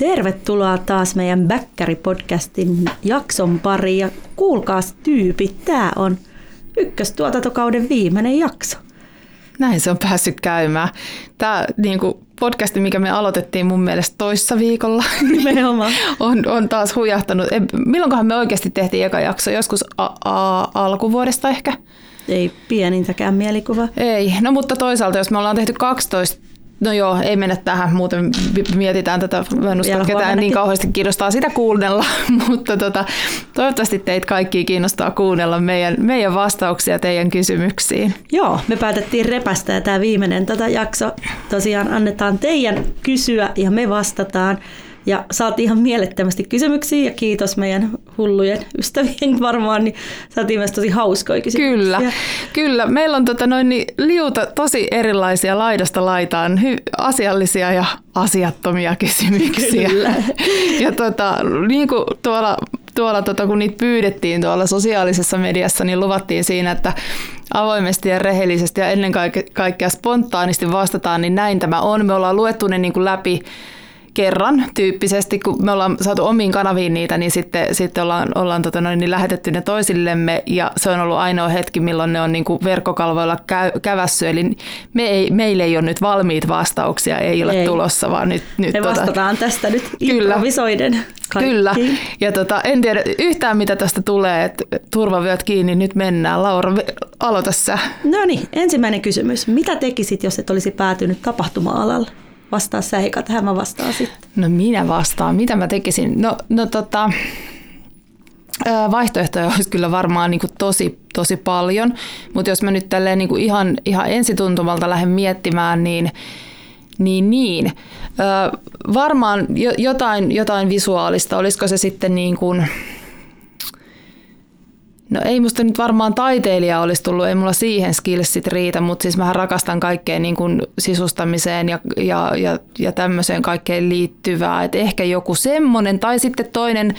Tervetuloa taas meidän Bäkkäri-podcastin jakson pariin ja kuulkaas tyypit, tämä on ykköstuotantokauden viimeinen jakso. Näin se on päässyt käymään. Tämä niin kuin podcasti, mikä me aloitettiin mun mielestä toissa viikolla, Nimenomaan. on, on taas hujahtanut. Milloinkohan me oikeasti tehtiin eka jakso? Joskus a- a- alkuvuodesta ehkä? Ei pienintäkään mielikuva. Ei, no mutta toisaalta jos me ollaan tehty 12 No joo, ei mennä tähän, muuten mietitään tätä, että ketään niin kauheasti kiinnostaa sitä kuunnella, mutta tota, toivottavasti teitä kaikki kiinnostaa kuunnella meidän, meidän vastauksia teidän kysymyksiin. Joo, me päätettiin repästä ja tämä viimeinen tätä jakso tosiaan annetaan teidän kysyä ja me vastataan. Ja saatiin ihan mielettömästi kysymyksiä ja kiitos meidän hullujen ystävien varmaan, niin saatiin myös tosi hauskoja kysymyksiä. Kyllä, kyllä. Meillä on tota noin, niin liuta tosi erilaisia laidasta laitaan, hy- asiallisia ja asiattomia kysymyksiä. Kyllä. Ja tota, niin kuin tuolla, tuolla tota, kun niitä pyydettiin tuolla sosiaalisessa mediassa, niin luvattiin siinä, että avoimesti ja rehellisesti ja ennen kaikkea spontaanisti vastataan, niin näin tämä on. Me ollaan luettu ne niin kuin läpi kerran tyyppisesti, kun me ollaan saatu omiin kanaviin niitä, niin sitten, sitten ollaan, ollaan tota noin, niin lähetetty ne toisillemme ja se on ollut ainoa hetki, milloin ne on niin kuin verkkokalvoilla käy, kävässy. Eli me ei, meille ei ole nyt valmiit vastauksia, ei ole ei. tulossa, vaan nyt... nyt me tota, vastataan tästä nyt kyllä, improvisoiden. Kaikkiin. Kyllä. Ja tota, en tiedä yhtään, mitä tästä tulee, että turvavyöt kiinni, nyt mennään. Laura, aloita sä. No niin, ensimmäinen kysymys. Mitä tekisit, jos et olisi päätynyt tapahtuma-alalle? Vastaa sä eka, tähän mä vastaan sitten. No minä vastaan. Mitä mä tekisin? No, no tota, vaihtoehtoja olisi kyllä varmaan niin kuin tosi, tosi paljon, mutta jos mä nyt tälleen niin kuin ihan, ihan ensituntumalta lähden miettimään, niin niin, niin. varmaan jotain, jotain visuaalista, olisiko se sitten niin kuin, No ei musta nyt varmaan taiteilija olisi tullut, ei mulla siihen skillsit riitä, mutta siis mä rakastan kaikkeen niin kuin sisustamiseen ja, ja, ja, ja tämmöiseen kaikkeen liittyvää. Et ehkä joku semmoinen tai sitten toinen,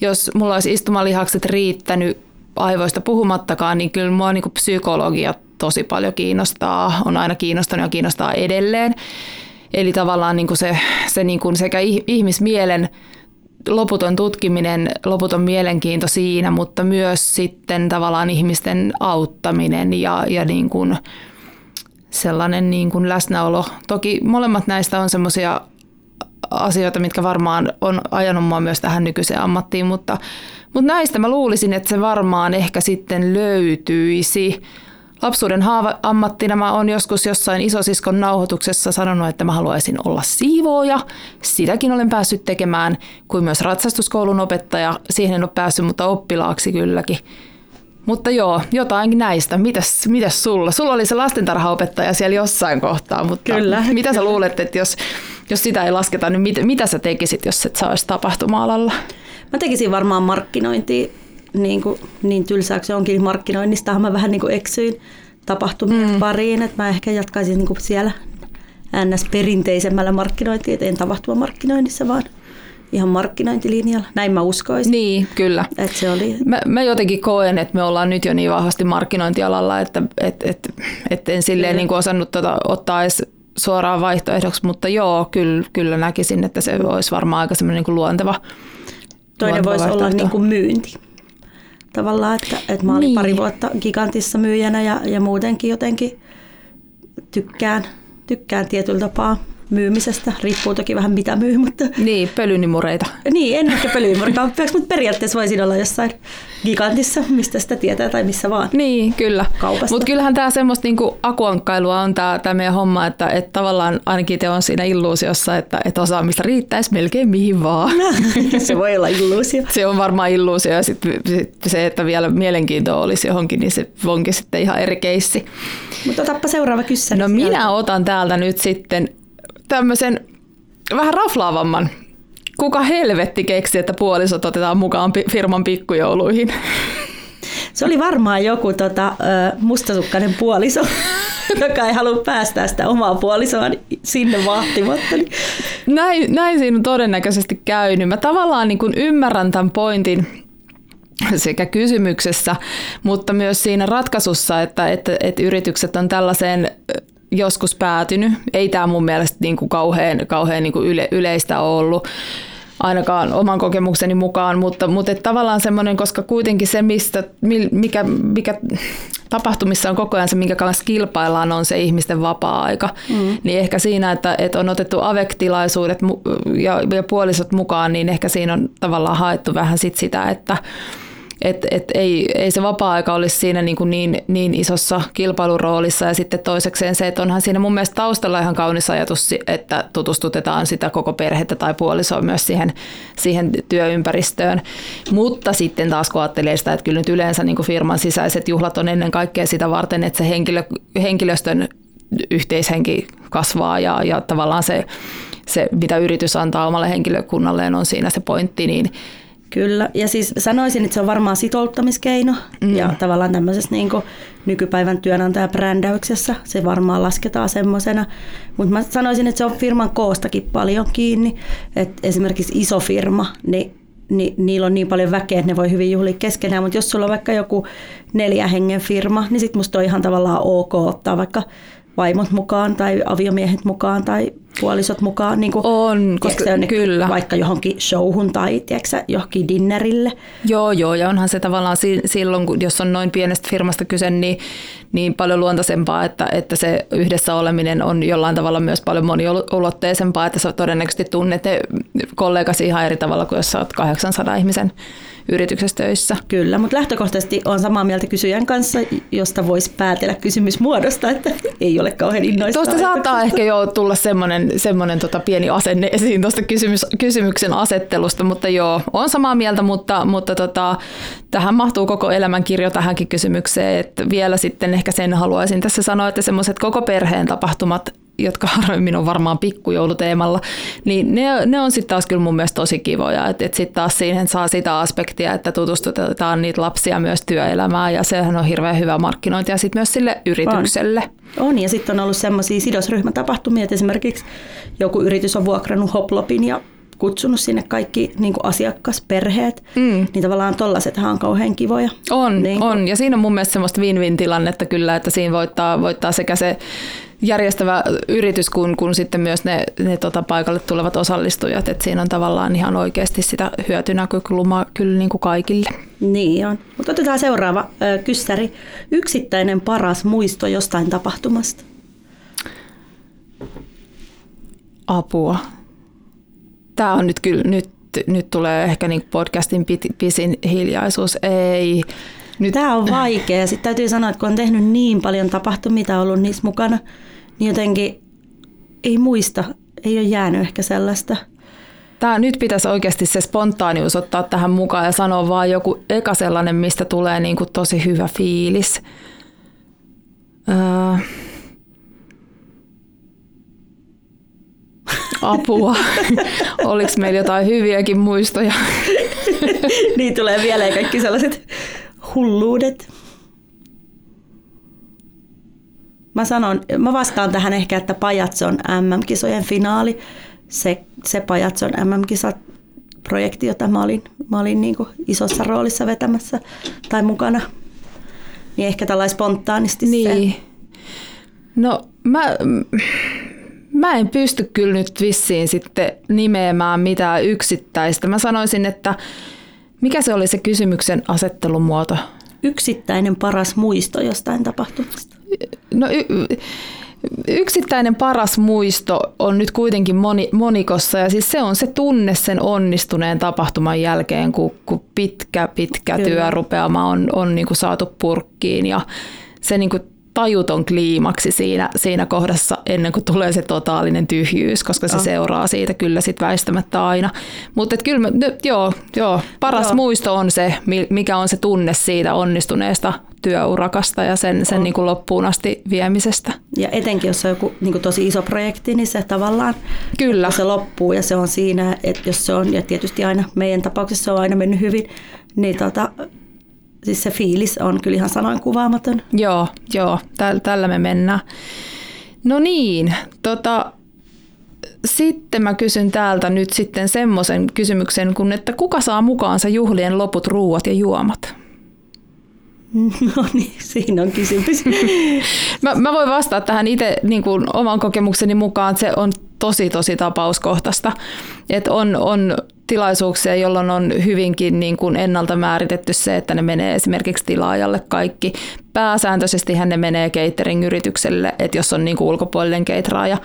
jos mulla olisi istumalihakset riittänyt aivoista puhumattakaan, niin kyllä mua niin kuin psykologia tosi paljon kiinnostaa, on aina kiinnostanut ja kiinnostaa edelleen. Eli tavallaan niin kuin se, se niin kuin sekä ihmismielen loputon tutkiminen, loputon mielenkiinto siinä, mutta myös sitten tavallaan ihmisten auttaminen ja, ja niin kuin sellainen niin kuin läsnäolo. Toki molemmat näistä on semmoisia asioita, mitkä varmaan on ajanut mua myös tähän nykyiseen ammattiin, mutta, mutta näistä mä luulisin, että se varmaan ehkä sitten löytyisi. Lapsuuden haava-ammattina mä oon joskus jossain isosiskon nauhoituksessa sanonut, että mä haluaisin olla siivooja. Sitäkin olen päässyt tekemään, kuin myös ratsastuskoulun opettaja. Siihen en ole päässyt, mutta oppilaaksi kylläkin. Mutta joo, jotain näistä. Mitäs, mitäs sulla? Sulla oli se lastentarhaopettaja siellä jossain kohtaa, mutta kyllä, mitä kyllä. sä luulet, että jos, jos sitä ei lasketa, niin mit, mitä sä tekisit, jos et sä olisi tapahtuma-alalla? Mä tekisin varmaan markkinointia niin, kuin, niin tylsääksi onkin markkinoinnistahan mä vähän niin kuin eksyin tapahtumien mm. pariin, että mä ehkä jatkaisin niin kuin siellä ns. perinteisemmällä markkinointia, että en tapahtuma markkinoinnissa, vaan ihan markkinointilinjalla. Näin mä uskoisin. Niin, kyllä. Että se oli... mä, mä jotenkin koen, että me ollaan nyt jo niin vahvasti markkinointialalla, että et, et, et en silleen niin kuin osannut tota, ottaa edes suoraan vaihtoehdoksi, mutta joo, kyllä, kyllä näkisin, että se olisi varmaan aika semmoinen niin kuin luonteva Toinen voisi olla niin kuin myynti tavallaan, että, että mä olin niin. pari vuotta gigantissa myyjänä ja, ja muutenkin jotenkin tykkään, tykkään tietyllä tapaa myymisestä. Riippuu toki vähän mitä myy, mutta... Niin, pölynimureita. Niin, en ehkä pölynimureita, mutta periaatteessa voisin olla jossain gigantissa, mistä sitä tietää tai missä vaan. Niin, kyllä. Mutta kyllähän tämä semmoista niinku akuankkailua on tämä meidän homma, että et tavallaan ainakin te on siinä illuusiossa, että et osaamista riittäisi melkein mihin vaan. se voi olla illuusio. se on varmaan illuusio ja sit, sit se, että vielä mielenkiintoa olisi johonkin, niin se onkin sitten ihan eri keissi. Mutta otappa seuraava kysymys. No minä otan täältä nyt sitten tämmöisen vähän raflaavamman. Kuka helvetti keksi, että puolisot otetaan mukaan firman pikkujouluihin? Se oli varmaan joku tota, mustasukkainen puoliso, joka ei halua päästää sitä omaa puolisoa sinne vahtimatta. Näin, näin siinä on todennäköisesti käynyt. Mä tavallaan niin ymmärrän tämän pointin, sekä kysymyksessä, mutta myös siinä ratkaisussa, että, että, että yritykset on tällaiseen joskus päätynyt. Ei tämä mun mielestä niin kuin kauhean, kauhean niin kuin yle, yleistä ollut ainakaan oman kokemukseni mukaan, mutta, mutta et tavallaan semmoinen, koska kuitenkin se, mistä, mikä, mikä tapahtumissa on koko ajan se, minkä kanssa kilpaillaan, on se ihmisten vapaa-aika. Mm. Niin ehkä siinä, että, että on otettu avektilaisuudet ja, ja puolisot mukaan, niin ehkä siinä on tavallaan haettu vähän sit sitä, että, et, et ei, ei se vapaa-aika olisi siinä niin, kuin niin, niin isossa kilpailuroolissa. Ja sitten toisekseen se, että onhan siinä mun mielestä taustalla ihan kaunis ajatus, että tutustutetaan sitä koko perhettä tai puolisoa myös siihen, siihen työympäristöön. Mutta sitten taas kun ajattelee sitä, että kyllä nyt yleensä niin kuin firman sisäiset juhlat on ennen kaikkea sitä varten, että se henkilö, henkilöstön yhteishenki kasvaa ja, ja tavallaan se, se, mitä yritys antaa omalle henkilökunnalleen on siinä se pointti, niin Kyllä, ja siis sanoisin, että se on varmaan sitouttamiskeino mm. ja tavallaan tämmöisessä niin nykypäivän työnantajabrändäyksessä se varmaan lasketaan semmoisena. Mutta mä sanoisin, että se on firman koostakin paljon kiinni. että esimerkiksi iso firma, niin niin niillä on niin paljon väkeä, että ne voi hyvin juhlia keskenään, mutta jos sulla on vaikka joku neljä hengen firma, niin sitten musta on ihan tavallaan ok ottaa vaikka vaimot mukaan tai aviomiehet mukaan tai puolisot mukaan. Niin kuin, on, koska tiedätkö, kyllä. Vaikka johonkin showhun tai tiedätkö, johonkin dinnerille. Joo, joo, ja onhan se tavallaan silloin, jos on noin pienestä firmasta kyse, niin, niin paljon luontaisempaa, että, että se yhdessä oleminen on jollain tavalla myös paljon moniulotteisempaa, että sä todennäköisesti tunnet ne kollegasi ihan eri tavalla kuin jos sä oot 800 ihmisen yrityksessä töissä. Kyllä, mutta lähtökohtaisesti on samaa mieltä kysyjän kanssa, josta voisi päätellä kysymysmuodosta, että ei ole kauhean innoista. Tuosta saattaa ehkä jo tulla semmoinen, semmoinen tota pieni asenne esiin tuosta kysymys, kysymyksen asettelusta, mutta joo, on samaa mieltä, mutta, mutta tota, tähän mahtuu koko elämän kirjo tähänkin kysymykseen, että vielä sitten ehkä sen haluaisin tässä sanoa, että semmoiset koko perheen tapahtumat jotka harvemmin on varmaan pikkujouluteemalla, niin ne, ne on sitten taas kyllä mun mielestä tosi kivoja. Että et sitten taas siihen saa sitä aspektia, että tutustutetaan niitä lapsia myös työelämään ja sehän on hirveän hyvä markkinointi ja sitten myös sille yritykselle. On, on ja sitten on ollut semmoisia sidosryhmätapahtumia, että esimerkiksi joku yritys on vuokrannut hoplopin ja kutsunut sinne kaikki niin asiakasperheet, mm. niin tavallaan tollasethan on kauhean kivoja. On, niin on. Ja siinä on mun mielestä semmoista win-win tilannetta kyllä, että siinä voittaa, voittaa sekä se järjestävä yritys kuin, kuin sitten myös ne, ne tota, paikalle tulevat osallistujat. Et siinä on tavallaan ihan oikeasti sitä hyötynäkökulmaa kyllä niin kuin kaikille. Niin on. Mutta otetaan seuraava ö, kyssäri. Yksittäinen paras muisto jostain tapahtumasta? Apua. Tämä on nyt kyllä, nyt, nyt tulee ehkä niin podcastin pisin hiljaisuus. Ei. Nyt. Tämä on vaikea. Sitten täytyy sanoa, että kun on tehnyt niin paljon tapahtumia, ollut niissä mukana, niin jotenkin ei muista, ei ole jäänyt ehkä sellaista. Tää, nyt pitäisi oikeasti se spontaanius ottaa tähän mukaan ja sanoa vaan joku eka sellainen, mistä tulee niin kuin tosi hyvä fiilis. Öö. Apua. Oliko meillä jotain hyviäkin muistoja? niin tulee vielä kaikki sellaiset hulluudet. Mä, sanon, mä vastaan tähän ehkä, että Pajatson MM-kisojen finaali, se, se Pajatson MM-kisat projekti, jota mä olin, mä olin niin isossa roolissa vetämässä tai mukana. Niin ehkä tällainen spontaanisti niin. se. No mä, mä en pysty kyllä nyt vissiin sitten nimeämään mitään yksittäistä. Mä sanoisin, että mikä se oli se kysymyksen asettelumuoto? Yksittäinen paras muisto jostain tapahtumasta. No y- yksittäinen paras muisto on nyt kuitenkin moni, monikossa ja siis se on se tunne sen onnistuneen tapahtuman jälkeen, kun, kun pitkä, pitkä Kyllä. työrupeama on, on niin kuin saatu purkkiin ja se niin kuin tajuton kliimaksi siinä, siinä kohdassa ennen kuin tulee se totaalinen tyhjyys, koska se oh. seuraa siitä kyllä sit väistämättä aina. Mutta kyllä, mä, joo, joo, paras joo. muisto on se, mikä on se tunne siitä onnistuneesta työurakasta ja sen, sen niin kuin loppuun asti viemisestä. Ja etenkin, jos on joku niin kuin tosi iso projekti, niin se tavallaan Kyllä. se loppuu ja se on siinä, että jos se on, ja tietysti aina meidän tapauksessa se on aina mennyt hyvin, niin tota, siis se fiilis on kyllä ihan sanoin kuvaamaton. Joo, joo, täl, tällä me mennään. No niin, tota, sitten mä kysyn täältä nyt sitten semmoisen kysymyksen, kun että kuka saa mukaansa juhlien loput ruuat ja juomat? No niin, siinä on kysymys. mä, mä voin vastata tähän itse niin kuin oman kokemukseni mukaan, että se on tosi tosi tapauskohtaista. Että on, on tilaisuuksia, jolloin on hyvinkin niin kuin ennalta määritetty se, että ne menee esimerkiksi tilaajalle kaikki. Pääsääntöisesti ne menee catering-yritykselle, että jos on niin kuin ulkopuolinen keitraaja,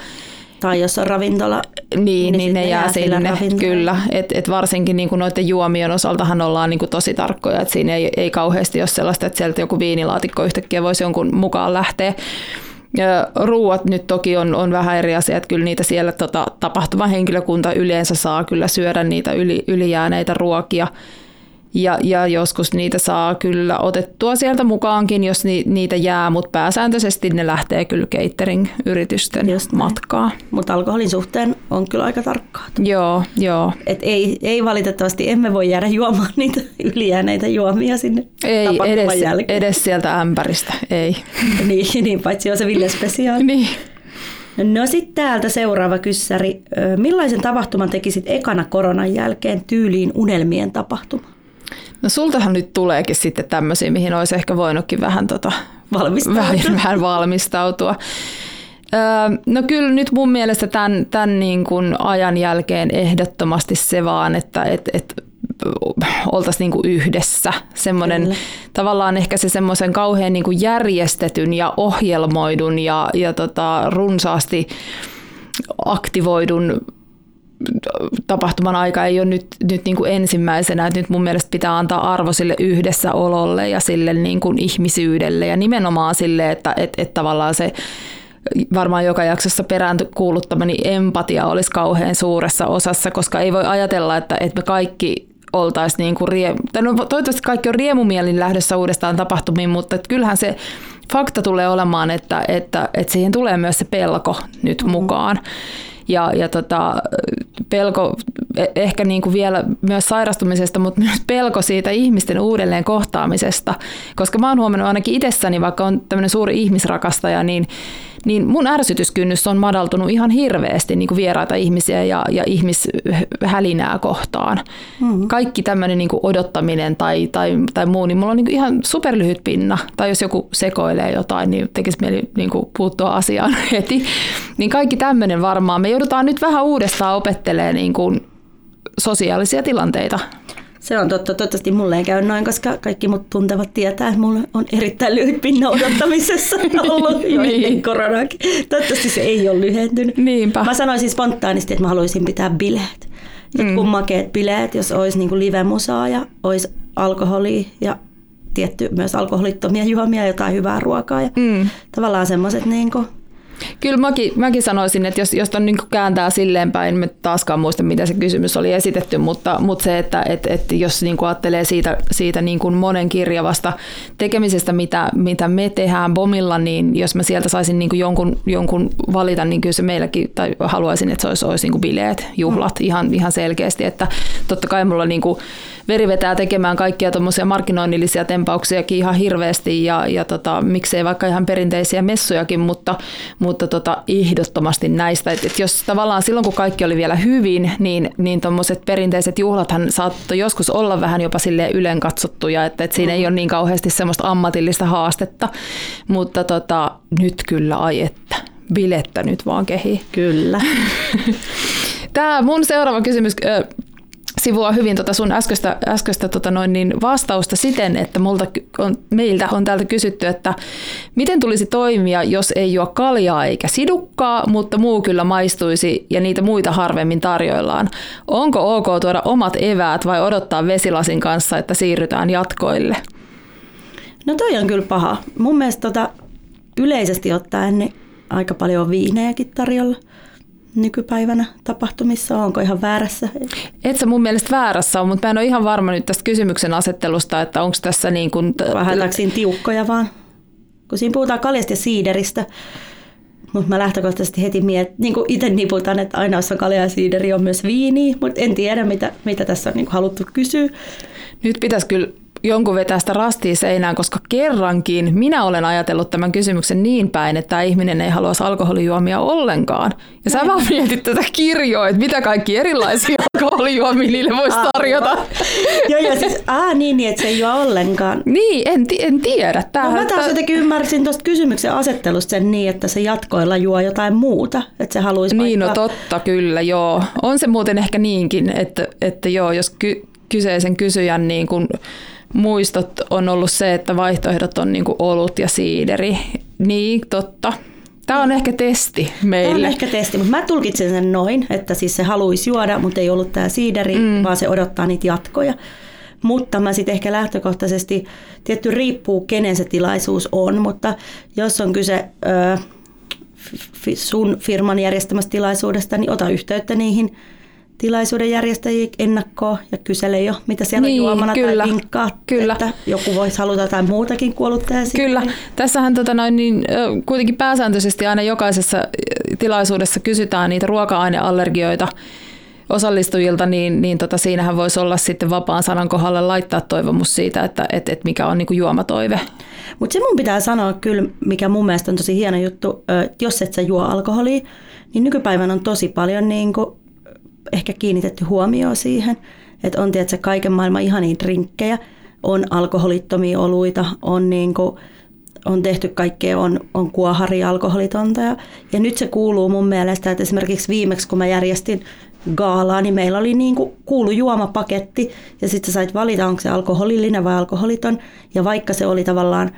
tai jos on ravintola. Niin, niin, niin ne jää, jää sinne, kyllä. Et, et varsinkin niin kuin noiden juomien osaltahan ollaan niin kuin tosi tarkkoja, että siinä ei, ei kauheasti ole sellaista, että sieltä joku viinilaatikko yhtäkkiä voisi jonkun mukaan lähteä. Ruuat nyt toki on, on vähän eri asia, että kyllä niitä siellä tota, tapahtuvan henkilökunta yleensä saa kyllä syödä niitä yli, ylijääneitä ruokia. Ja, ja joskus niitä saa kyllä otettua sieltä mukaankin, jos ni, niitä jää, mutta pääsääntöisesti ne lähtee kyllä catering-yritysten matkaa. Mutta alkoholin suhteen on kyllä aika tarkkaa. Joo, joo. Et ei, ei valitettavasti, emme voi jäädä juomaan niitä ylijääneitä juomia sinne Ei edes, edes sieltä ämpäristä, ei. niin, niin, paitsi on se Ville Special. niin. No sitten täältä seuraava kyssäri. Millaisen tapahtuman tekisit ekana koronan jälkeen tyyliin unelmien tapahtuma? No sultahan nyt tuleekin sitten tämmöisiä, mihin olisi ehkä voinutkin vähän, tota, valmistautua. vähän, vähän valmistautua. Öö, no kyllä nyt mun mielestä tämän, tämän niin kuin ajan jälkeen ehdottomasti se vaan, että et, et, oltaisiin niin yhdessä. Semmoinen, tavallaan ehkä se semmoisen kauhean niin kuin järjestetyn ja ohjelmoidun ja, ja tota, runsaasti aktivoidun tapahtuman aika ei ole nyt, nyt niin kuin ensimmäisenä, että nyt mun mielestä pitää antaa arvo sille yhdessäololle ja sille niin kuin ihmisyydelle ja nimenomaan sille, että et, et tavallaan se varmaan joka jaksossa perään kuuluttamani empatia olisi kauhean suuressa osassa, koska ei voi ajatella, että, että me kaikki oltaisiin niin kuin rie... tai no, toivottavasti kaikki on riemumielin lähdössä uudestaan tapahtumiin, mutta että kyllähän se fakta tulee olemaan, että, että, että siihen tulee myös se pelko nyt mm-hmm. mukaan ja, ja tota, pelko e, ehkä niin kuin vielä myös sairastumisesta, mutta myös pelko siitä ihmisten uudelleen kohtaamisesta, koska mä oon huomannut ainakin itsessäni, vaikka on tämmöinen suuri ihmisrakastaja, niin niin mun ärsytyskynnys on madaltunut ihan hirveästi niin kuin vieraita ihmisiä ja, ja ihmishälinää kohtaan. Mm-hmm. Kaikki tämmöinen niin kuin odottaminen tai, tai, tai muu, niin mulla on niin kuin ihan superlyhyt pinna. Tai jos joku sekoilee jotain, niin tekisi mieli niin kuin puuttua asiaan heti. Niin kaikki tämmöinen varmaan. Me joudutaan nyt vähän uudestaan opettelemaan niin kuin sosiaalisia tilanteita. Se on totta. Toivottavasti mulle ei käy noin, koska kaikki mut tuntevat tietää, että mulla on erittäin lyhyt pinna odottamisessa ollut jo niin. koronakin. Toivottavasti se ei ole lyhentynyt. Niinpä. Mä sanoisin spontaanisti, että mä haluaisin pitää bileet. Mm. Kun makeet bileet, jos olisi niinku live-musaa ja olisi alkoholia ja tietty myös alkoholittomia juomia, jotain hyvää ruokaa ja mm. tavallaan semmoiset niinku Kyllä mäkin, mäkin sanoisin, että jos, jos on niin kääntää silleen päin, me taaskaan muista, mitä se kysymys oli esitetty, mutta, mutta se, että et, et jos niin kuin ajattelee siitä, siitä niin kuin monen kirjavasta tekemisestä, mitä, mitä me tehdään Bomilla, niin jos mä sieltä saisin niin kuin jonkun, jonkun valita, niin kyllä se meilläkin, tai haluaisin, että se olisi, olisi niin kuin bileet, juhlat mm. ihan, ihan selkeästi, että totta kai mulla niin kuin veri vetää tekemään kaikkia tuommoisia markkinoinnillisia tempauksiakin ihan hirveästi ja, ja tota, miksei vaikka ihan perinteisiä messujakin, mutta, mutta tota, ehdottomasti näistä. Et, et jos tavallaan silloin, kun kaikki oli vielä hyvin, niin, niin tuommoiset perinteiset juhlathan saattoi joskus olla vähän jopa sille ylen katsottuja, että, et siinä ei ole niin kauheasti semmoista ammatillista haastetta, mutta tota, nyt kyllä ai että bilettä nyt vaan kehi. Kyllä. Tämä mun seuraava kysymys sivua hyvin tuota sun äskeistä, äskeistä tota noin niin vastausta siten, että multa on, meiltä on täältä kysytty, että miten tulisi toimia, jos ei juo kaljaa eikä sidukkaa, mutta muu kyllä maistuisi ja niitä muita harvemmin tarjoillaan. Onko ok tuoda omat eväät vai odottaa vesilasin kanssa, että siirrytään jatkoille? No toi on kyllä paha. Mun mielestä tota, yleisesti ottaen niin aika paljon viinejäkin tarjolla nykypäivänä tapahtumissa? Onko ihan väärässä? Et sä mun mielestä väärässä on, mutta mä en ole ihan varma nyt tästä kysymyksen asettelusta, että onko tässä niin kuin... Vähän siinä tiukkoja vaan? Kun siinä puhutaan kaljasta ja siideristä, mutta mä lähtökohtaisesti heti miet, niin kuin itse niputan, että aina jos on kalja ja siideri on myös viini, mutta en tiedä mitä, mitä tässä on niin haluttu kysyä. Nyt pitäisi kyllä jonkun vetää sitä rastia seinään, koska kerrankin minä olen ajatellut tämän kysymyksen niin päin, että tämä ihminen ei haluaisi alkoholijuomia ollenkaan. Ja sä vaan mietit tätä kirjoa, että mitä kaikki erilaisia alkoholijuomia niille voisi tarjota. Joo, joo, siis, aa, niin, niin, että se ei juo ollenkaan. Niin, en, en tiedä. Tämähän, no, mä taas jotenkin ymmärsin tuosta kysymyksen asettelusta sen niin, että se jatkoilla juo jotain muuta, että se haluaisi Niin, vaikka... no totta, kyllä, joo. On se muuten ehkä niinkin, että, että joo, jos ky- kyseisen kysyjän niin kuin muistot on ollut se, että vaihtoehdot on niin olut ja siideri. Niin, totta. Tämä on ehkä testi meille. Tämä on ehkä testi, mutta mä tulkitsen sen noin, että siis se haluaisi juoda, mutta ei ollut tämä siideri, mm. vaan se odottaa niitä jatkoja. Mutta mä sitten ehkä lähtökohtaisesti, tietty riippuu kenen se tilaisuus on, mutta jos on kyse ö, sun firman järjestämästä tilaisuudesta, niin ota yhteyttä niihin tilaisuuden järjestäjiä ennakkoon ja kysele jo, mitä siellä niin, on juomana kyllä, tai vinkkaa, kyllä. että joku voisi haluta jotain muutakin kuoluttaa. Kyllä. Tässähän tota noin, niin, kuitenkin pääsääntöisesti aina jokaisessa tilaisuudessa kysytään niitä ruoka-aineallergioita osallistujilta, niin, niin tota, siinähän voisi olla sitten vapaan sanan kohdalle laittaa toivomus siitä, että et, et mikä on niin kuin juomatoive. Mutta se mun pitää sanoa kyllä, mikä mun mielestä on tosi hieno juttu, että jos et sä juo alkoholia, niin nykypäivän on tosi paljon niin kuin ehkä kiinnitetty huomioon siihen, että on tietysti kaiken maailman ihania drinkkejä, on alkoholittomia oluita, on, niin kuin, on tehty kaikkea, on, on kuohari alkoholitonta. Ja, ja nyt se kuuluu mun mielestä, että esimerkiksi viimeksi kun mä järjestin gaalaa, niin meillä oli niin kuin kuulu juomapaketti ja sitten sä sait valita, onko se alkoholillinen vai alkoholiton. Ja vaikka se oli tavallaan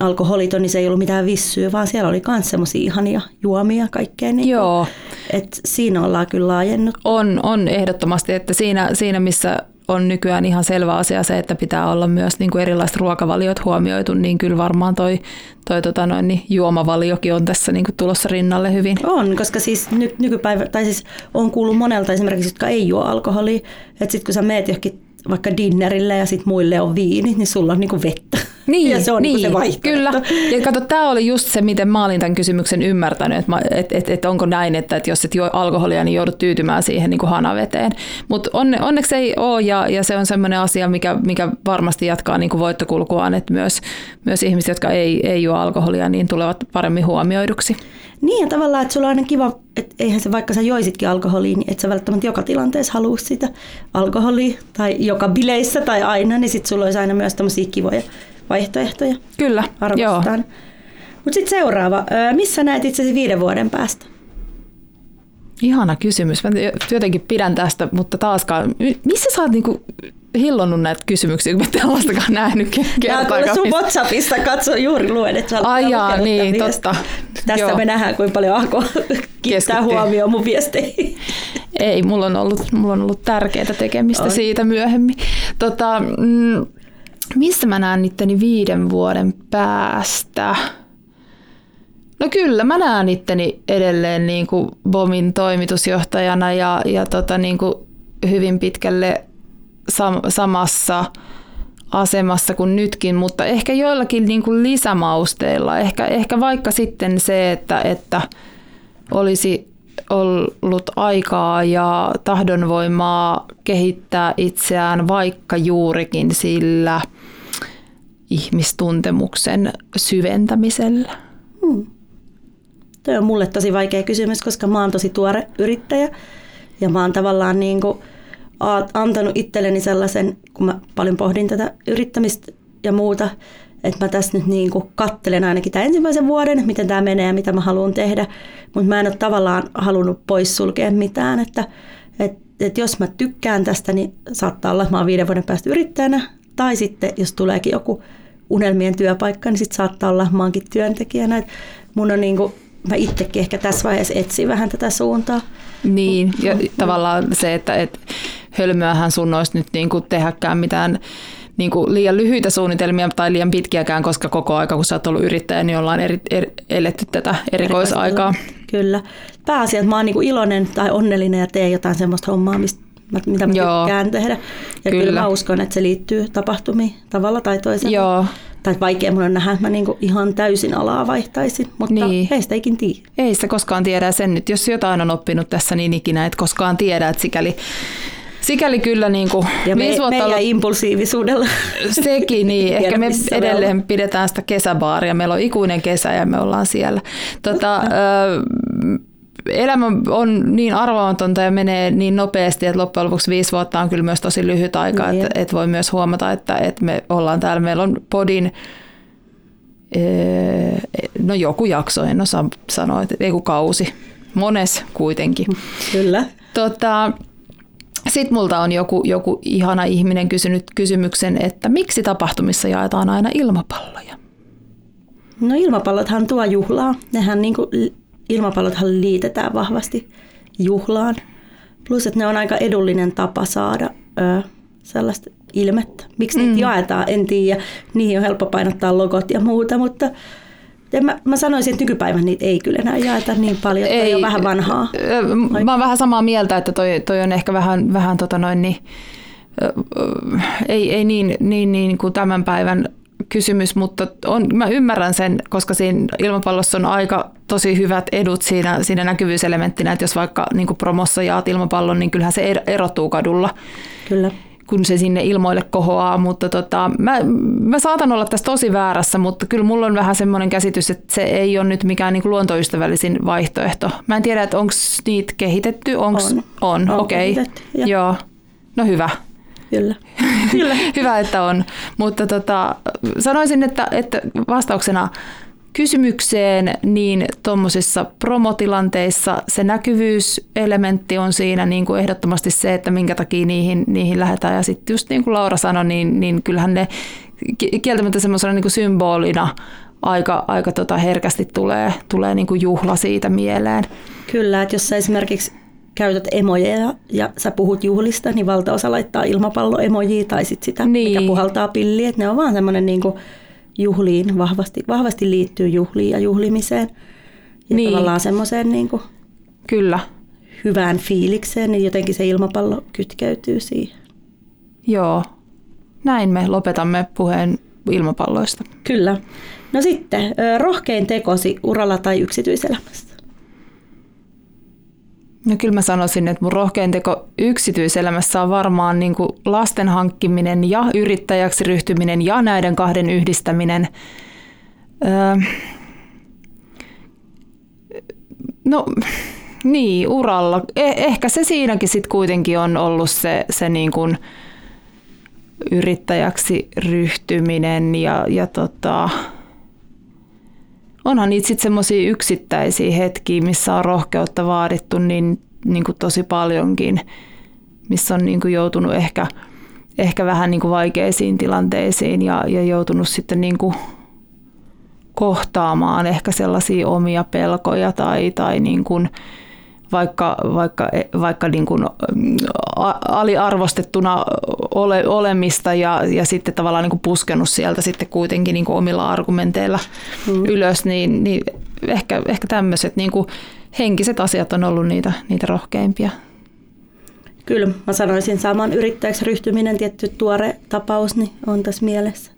alkoholiton, niin se ei ollut mitään vissyä, vaan siellä oli myös semmoisia ihania juomia kaikkea. Niin Joo. Et siinä ollaan kyllä laajennut. On, on ehdottomasti, että siinä, siinä missä on nykyään ihan selvä asia se, että pitää olla myös niin kuin erilaiset ruokavaliot huomioitu, niin kyllä varmaan toi, toi tota noin, niin juomavaliokin on tässä niin kuin tulossa rinnalle hyvin. On, koska siis ny, nykypäivä, tai siis on kuullut monelta esimerkiksi, jotka ei juo alkoholia, että sitten kun sä meet johonkin vaikka dinnerille ja sitten muille on viini, niin sulla on niinku vettä. Niin, ja se on niin, niinku se vaihtoehto. Kyllä. Ja kato, tämä oli just se, miten mä olin tämän kysymyksen ymmärtänyt, että et, et, et onko näin, että et jos et juo alkoholia, niin joudut tyytymään siihen niin kuin hanaveteen. Mutta onne, onneksi ei ole, ja, ja se on sellainen asia, mikä, mikä varmasti jatkaa niin kuin voittokulkuaan, että myös, myös ihmiset, jotka ei, ei juo alkoholia, niin tulevat paremmin huomioiduksi. Niin ja tavallaan, että sulla on aina kiva, että eihän se vaikka sä joisitkin alkoholia, niin et sä välttämättä joka tilanteessa halua sitä alkoholia tai joka bileissä tai aina, niin sit sulla olisi aina myös tämmöisiä kivoja vaihtoehtoja. Kyllä, arvostan. Mutta sitten seuraava. Missä näet itsesi viiden vuoden päästä? Ihana kysymys. Mä jotenkin pidän tästä, mutta taaskaan, missä sä oot niinku hillonnut näitä kysymyksiä, kun mä tällaistakaan nähnyt kertaakaan. Mä sun WhatsAppista katso juuri luen, että sä Ai jaa, niin, totta. Tästä Joo. me nähdään, kuinka paljon Ako kiittää huomioon mun viesteihin. Ei, mulla on ollut, mulla on ollut tärkeää tekemistä on. siitä myöhemmin. Tota, mm, missä mä näen itteni viiden vuoden päästä? No kyllä, mä näen itteni edelleen niin kuin BOMin toimitusjohtajana ja, ja tota, niin kuin hyvin pitkälle sam- samassa asemassa kuin nytkin, mutta ehkä joillakin niin kuin lisämausteilla. Ehkä, ehkä vaikka sitten se, että, että olisi ollut aikaa ja tahdonvoimaa kehittää itseään vaikka juurikin sillä ihmistuntemuksen syventämisellä. Hmm. Tuo on mulle tosi vaikea kysymys, koska mä oon tosi tuore yrittäjä ja mä oon tavallaan niin kuin antanut itselleni sellaisen, kun mä paljon pohdin tätä yrittämistä ja muuta, että mä tässä nyt niin kuin kattelen ainakin tämän ensimmäisen vuoden, miten tämä menee ja mitä mä haluan tehdä, mutta mä en ole tavallaan halunnut poissulkea mitään, että, että, että jos mä tykkään tästä, niin saattaa olla, että mä oon viiden vuoden päästä yrittäjänä, tai sitten jos tuleekin joku unelmien työpaikka, niin sitten saattaa olla, oonkin työntekijänä. Että mun on niin kuin, mä itsekin ehkä tässä vaiheessa etsin vähän tätä suuntaa. Niin, ja tavallaan se, että, että hölmöähän sun olisi nyt niin kuin tehdäkään mitään niin kuin liian lyhyitä suunnitelmia tai liian pitkiäkään, koska koko aika kun sä oot ollut yrittäjä, niin ollaan eri, eri, eletty tätä erikoisaikaa. Kyllä. Pääasia, että mä oon niin kuin iloinen tai onnellinen ja teen jotain semmoista hommaa, mistä mitä mä Joo. tykkään tehdä. Ja kyllä. kyllä mä uskon, että se liittyy tapahtumiin tavalla tai toisella. Joo. Tai vaikea mun on nähdä, että mä niinku ihan täysin alaa vaihtaisin, mutta niin. ei sitä ikin tiedä. Ei sitä koskaan tiedä sen nyt. Jos jotain on oppinut tässä, niin ikinä et koskaan tiedä, että sikäli sikäli kyllä niin kuin Ja me, viisi vuotta meidän ollut impulsiivisuudella. sekin, niin Tiedä, ehkä me me edelleen ollaan. pidetään sitä kesäbaaria. Meillä on ikuinen kesä ja me ollaan siellä. Tota, ö, elämä on niin arvaamatonta ja menee niin nopeasti, että loppujen lopuksi viisi vuotta on kyllä myös tosi lyhyt aika, Niin. että, että voi myös huomata, että, että me ollaan täällä. Meillä on podin Öö, No joku jakso, en osaa sanoa, että ei kun kausi. Mones kuitenkin. Kyllä. Tota, Sitten multa on joku, joku ihana ihminen kysynyt kysymyksen, että miksi tapahtumissa jaetaan aina ilmapalloja? No ilmapallothan tuo juhlaa. Nehän niin kuin, ilmapallothan liitetään vahvasti juhlaan. Plus, että ne on aika edullinen tapa saada ö, sellaista ilmettä. Miksi niitä Mm. jaetaan, en tiedä. Niihin on helppo painottaa logot ja muuta, mutta en mä, mä sanoisin, että nykypäivän niitä ei kyllä enää jaeta niin paljon, että ei, on vähän vanhaa. Ö, Mä oon vähän samaa mieltä, että toi, toi on ehkä vähän, vähän tota noin, niin, ei, ei niin, niin, niin kuin tämän päivän kysymys, mutta on, mä ymmärrän sen, koska siinä ilmapallossa on aika tosi hyvät edut siinä, siinä näkyvyyselementtinä, että jos vaikka niin promossa jaat ilmapallon, niin kyllähän se er- erottuu kadulla Kyllä. kun se sinne ilmoille kohoaa, mutta tota, mä, mä saatan olla tässä tosi väärässä, mutta kyllä mulla on vähän semmoinen käsitys, että se ei ole nyt mikään niin luontoystävällisin vaihtoehto. Mä en tiedä, että onko niitä kehitetty, onks, On. on, On okei. kehitetty, joo. Joo, no hyvä. Kyllä. Kyllä. hyvä, että on. Mutta tota, sanoisin, että, että vastauksena kysymykseen, niin tuommoisissa promotilanteissa se näkyvyyselementti on siinä niin kuin ehdottomasti se, että minkä takia niihin, niihin lähdetään. Ja sitten just niin kuin Laura sanoi, niin, niin kyllähän ne ki- kieltämättä semmoisena niin kuin symbolina aika, aika tota herkästi tulee, tulee niin kuin juhla siitä mieleen. Kyllä, että jos sä esimerkiksi käytät emojeja ja sä puhut juhlista, niin valtaosa laittaa ilmapalloemojia tai sit sitä, Niin. mikä puhaltaa pilliä. Ne on vaan semmoinen niinku juhliin, vahvasti, vahvasti liittyy juhliin ja juhlimiseen. Ja Niin. tavallaan semmoiseen niinku Kyllä, hyvään fiilikseen, niin jotenkin se ilmapallo kytkeytyy siihen. joo. Näin me lopetamme puheen ilmapalloista. Kyllä. No sitten, rohkein tekosi uralla tai yksityiselämässä. No kyllä mä sanoisin, että mun rohkein teko yksityiselämässä on varmaan niin kuin lasten hankkiminen ja yrittäjäksi ryhtyminen ja näiden kahden yhdistäminen. Öö, no niin, uralla. Eh, ehkä se siinäkin sitten kuitenkin on ollut se, se niin kuin yrittäjäksi ryhtyminen ja, ja tota, onhan niitä sitten semmoisia yksittäisiä hetkiä, missä on rohkeutta vaadittu niin, niin kuin tosi paljonkin, missä on niin kuin joutunut ehkä, ehkä vähän niin kuin vaikeisiin tilanteisiin ja, ja joutunut sitten niin kuin kohtaamaan ehkä sellaisia omia pelkoja tai, tai niin kuin vaikka, vaikka, vaikka niin kuin aliarvostettuna ole, olemista ja, ja sitten tavallaan niin kuin puskenut sieltä sitten kuitenkin niin kuin omilla argumenteilla mm. ylös, niin, niin ehkä, ehkä tämmöiset niin kuin henkiset asiat on ollut niitä, niitä rohkeimpia. Kyllä, mä sanoisin saman yrittäjäksi ryhtyminen, tietty tuore tapaus, niin on tässä mielessä.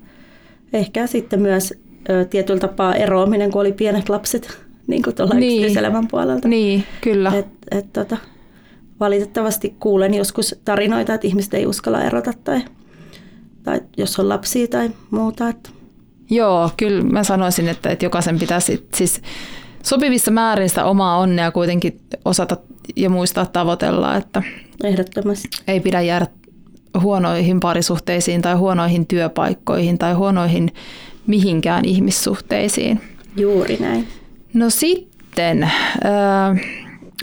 Ehkä sitten myös ö, tietyllä tapaa eroaminen, kun oli pienet lapset, niin kuin tuolla Niin. yksityiselämän puolelta. Niin, kyllä. Et, et, tota, valitettavasti kuulen joskus tarinoita, että ihmiset ei uskalla erota tai, tai jos on lapsia tai muuta. Että Joo, kyllä mä sanoisin, että, että jokaisen pitäisi siis sopivissa määrin sitä omaa onnea kuitenkin osata ja muistaa tavoitella, että ehdottomasti. ei pidä jäädä huonoihin parisuhteisiin tai huonoihin työpaikkoihin tai huonoihin mihinkään ihmissuhteisiin. Juuri näin. No sitten, äh,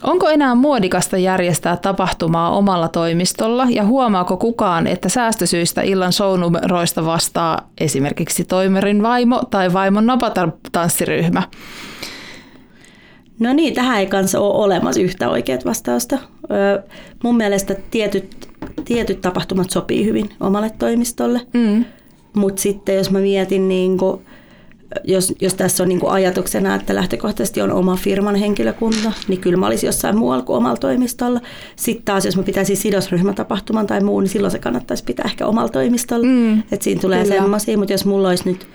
onko enää muodikasta järjestää tapahtumaa omalla toimistolla ja huomaako kukaan, että säästösyistä illan shownumeroista vastaa esimerkiksi toimerin vaimo tai vaimon napatanssiryhmä? No niin, tähän ei kanssa ole olemassa yhtä oikeat vastausta. Ö, mun mielestä tietyt, tietyt tapahtumat sopii hyvin omalle toimistolle. Mm. Mutta sitten jos mä mietin, niin kuin, jos, jos tässä on niin kuin ajatuksena, että lähtökohtaisesti on oma firman henkilökunta, niin kyllä mä olisin jossain muualla kuin omalla toimistolla. Sitten taas, jos mä pitäisin sidosryhmätapahtuman tai muun, niin silloin se kannattaisi pitää ehkä omalla toimistolla. Mm, että siinä tulee semmoisia, mutta jos mulla olisi nyt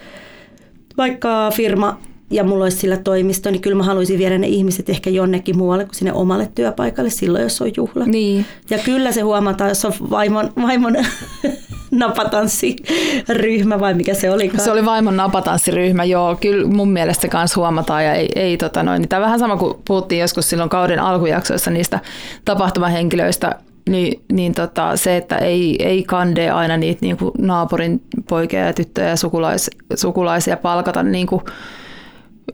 vaikka firma ja mulla olisi sillä toimisto, niin kyllä mä haluaisin viedä ne ihmiset ehkä jonnekin muualle kuin sinne omalle työpaikalle silloin, jos on juhla. Niin. Ja kyllä se huomataan, jos on vaimon, vaimon napatanssiryhmä vai mikä se oli. Se oli vaimon napatanssiryhmä, joo. Kyllä mun mielestä kanssa huomataan ja ei, ei tota noin. Tämä vähän sama kuin puhuttiin joskus silloin kauden alkujaksoissa niistä tapahtumahenkilöistä, niin, niin tota, se, että ei, ei kande aina niitä niin kuin naapurin poikia ja tyttöjä ja sukulais, sukulaisia palkata niin kuin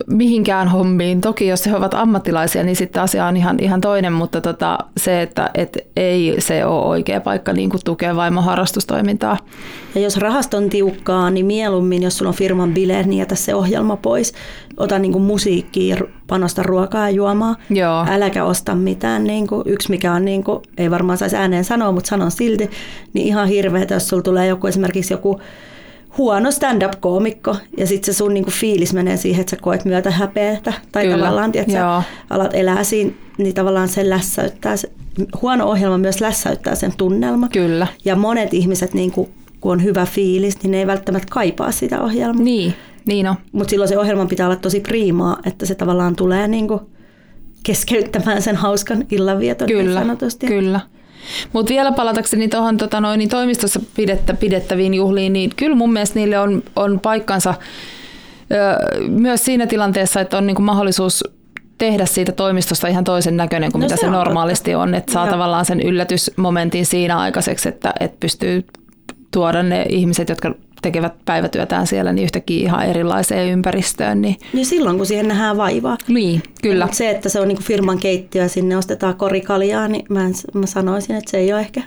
mihinkään hommiin. Toki jos he ovat ammattilaisia, niin sitten asia on ihan, ihan toinen, mutta tota, se, että et ei se ole oikea paikka niin kuin tukea vaimon harrastustoimintaa. Ja jos rahast on tiukkaa, niin mieluummin, jos sulla on firman bileet, niin jätä se ohjelma pois. Ota niin kuin musiikkia, panosta ruokaa ja juomaa. Joo. Äläkä osta mitään. Niin kuin, yksi mikä on, niin kuin, ei varmaan saisi ääneen sanoa, mutta sanon silti, niin ihan hirveätä, jos sulla tulee joku esimerkiksi joku huono stand-up-koomikko ja sitten se sun niinku fiilis menee siihen, että sä koet myötä häpeätä tai Kyllä, tavallaan että sä alat elää siinä, niin tavallaan se lässäyttää, se, huono ohjelma myös lässäyttää sen tunnelma. Kyllä. Ja monet ihmiset, niinku, kun on hyvä fiilis, niin ne ei välttämättä kaipaa sitä ohjelmaa. Niin, niin on. Mutta silloin se ohjelman pitää olla tosi priimaa, että se tavallaan tulee niinku keskeyttämään sen hauskan illanvieton niin Kyllä, sanotusti. kyllä. Mutta vielä palatakseni tuohon tota noin, niin toimistossa pidettä, pidettäviin juhliin, niin kyllä mun mielestä niille on, on paikkansa ö, myös siinä tilanteessa, että on niinku mahdollisuus tehdä siitä toimistosta ihan toisen näköinen kuin No mitä se se on normaalisti on. Että saa Joo. tavallaan sen yllätysmomentin siinä aikaiseksi, että, että pystyy tuoda ne ihmiset, jotka tekevät päivätyötään siellä, niin yhtäkkiä ihan erilaiseen ympäristöön. Niin, Niin silloin, kun siihen nähdään vaivaa. niin kyllä. Mut se, että se on niinku firman keittiö ja sinne ostetaan korikaljaa, niin mä, en, mä sanoisin, että se ei ole ehkä.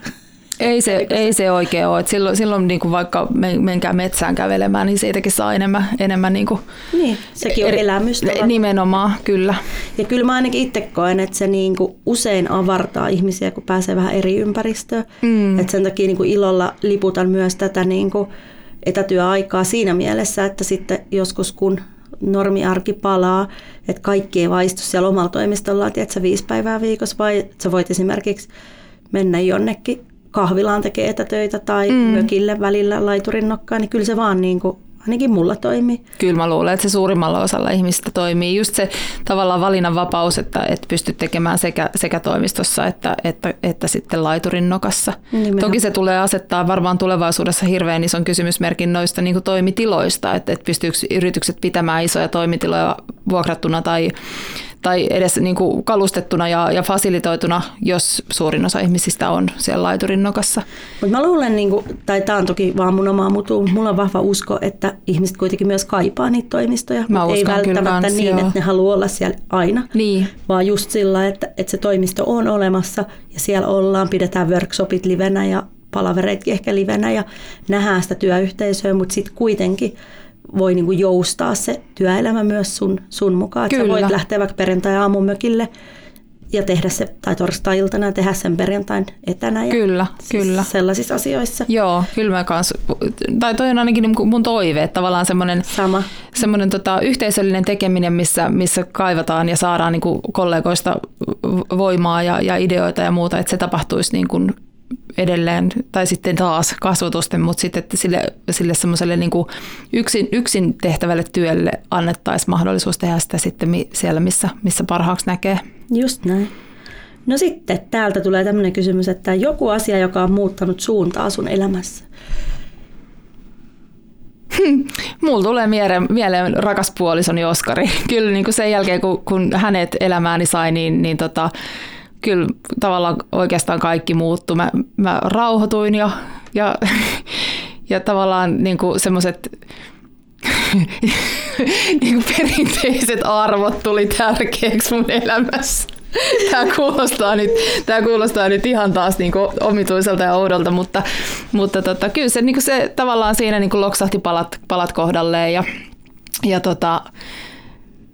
Ei se, ei se oikein ole. Et silloin silloin niin kuin vaikka men- menkää metsään kävelemään, niin siitäkin saa enemmän, enemmän niin kuin Niin, sekin on eri- elämystä. Nimenomaan, kyllä. Ja kyllä mä ainakin itse koen, että se niinku usein avartaa ihmisiä, kun pääsee vähän eri ympäristöön. Mm. Et sen takia niinku ilolla liputan myös tätä niinku etätyöaikaa siinä mielessä, että sitten joskus kun normiarki palaa, että kaikki ei vaistu siellä omalla toimistolla, tiedätkö, viisi päivää viikossa, vai sä voit esimerkiksi mennä jonnekin kahvilaan tekee etätöitä tai mm. mökille välillä laiturin nokkaan, niin kyllä se vaan niin kuin, ainakin mulla toimii. Kyllä mä luulen, että se suurimmalla osalla ihmistä toimii just se tavallaan valinnanvapaus, että, että pystyt tekemään sekä, sekä toimistossa että, että, että sitten laiturin nokassa. Nimenomaan. Toki se tulee asettaa varmaan tulevaisuudessa hirveän ison kysymysmerkin noista niin kuin toimitiloista, että, että pystyykö yritykset pitämään isoja toimitiloja vuokrattuna tai, tai edes niin kuin kalustettuna ja, ja fasilitoituna, jos suurin osa ihmisistä on siellä laiturin nokassa. Mutta mä luulen, niin kuin, tai tämä on toki vaan mun omaa mutu, mulla on vahva usko, että ihmiset kuitenkin myös kaipaa niitä toimistoja. Mä ei välttämättä kans, niin, joo. että ne haluaa olla siellä aina, Niin, vaan just sillä, että, että se toimisto on olemassa ja siellä ollaan, pidetään workshopit livenä ja palavereitkin ehkä livenä ja nähdään sitä työyhteisöä, mutta sitten kuitenkin voi niinku joustaa se työelämä myös sun, sun mukaan. Että sä Kyllä. voit lähteä vaikka perjantai-aamun mökille ja tehdä se, tai torstai-iltana tehdä sen perjantain etänä. Ja Kyllä, siis kyllä. Sellaisissa asioissa. Joo, kyllä mä kans, tai toi on ainakin niin mun toive, että tavallaan semmoinen, Sama. semmoinen tota, yhteisöllinen tekeminen, missä, missä kaivataan ja saadaan niin kuin kollegoista voimaa ja, ja ideoita ja muuta, että se tapahtuisi niin kuin edelleen, tai sitten taas kasvotusten, mutta sitten että sille, sille semmoiselle niin kuin yksin, yksin tehtävälle työlle annettaisiin mahdollisuus tehdä sitä sitten siellä, missä, missä parhaaksi näkee. Just näin. No sitten täältä tulee tämmöinen kysymys, että joku asia, joka on muuttanut suuntaa sun elämässä. Mulla tulee mieleen, mieleen rakas puolisoni Oskari. Kyllä niin kuin sen jälkeen, kun, kun hänet elämääni sai, niin, niin tota, kyllä tavallaan oikeastaan kaikki muuttui. Mä, mä rauhoituin ja, ja, ja tavallaan niin semmoiset niin perinteiset arvot tuli tärkeäksi mun elämässä. Tämä kuulostaa nyt, tämä kuulostaa nyt ihan taas niin kuin omituiselta ja oudolta, mutta, mutta tota, kyllä se, niin kuin se tavallaan siinä niin kuin loksahti palat, palat kohdalleen ja, ja tota,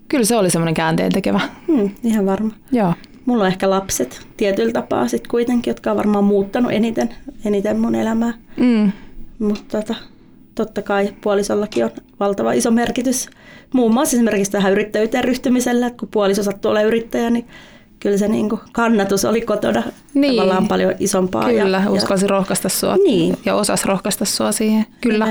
kyllä se oli semmoinen käänteen tekevä. Hmm, ihan varma. Joo. Mulla on ehkä lapset tietyllä tapaa sit kuitenkin, jotka on varmaan muuttanut eniten, eniten mun elämää. Mm. Mutta tota, totta kai puolisollakin on valtava iso merkitys. Muun muassa esimerkiksi tähän yrittäjyyteen ryhtymisellä, että kun puoliso sattuu olemaan yrittäjä, niin kyllä se niin kuin kannatus oli kotona niin. tavallaan paljon isompaa. Kyllä, ja, uskalsi ja... rohkaista sua niin. ja osasi rohkaista sua siihen. Kyllä.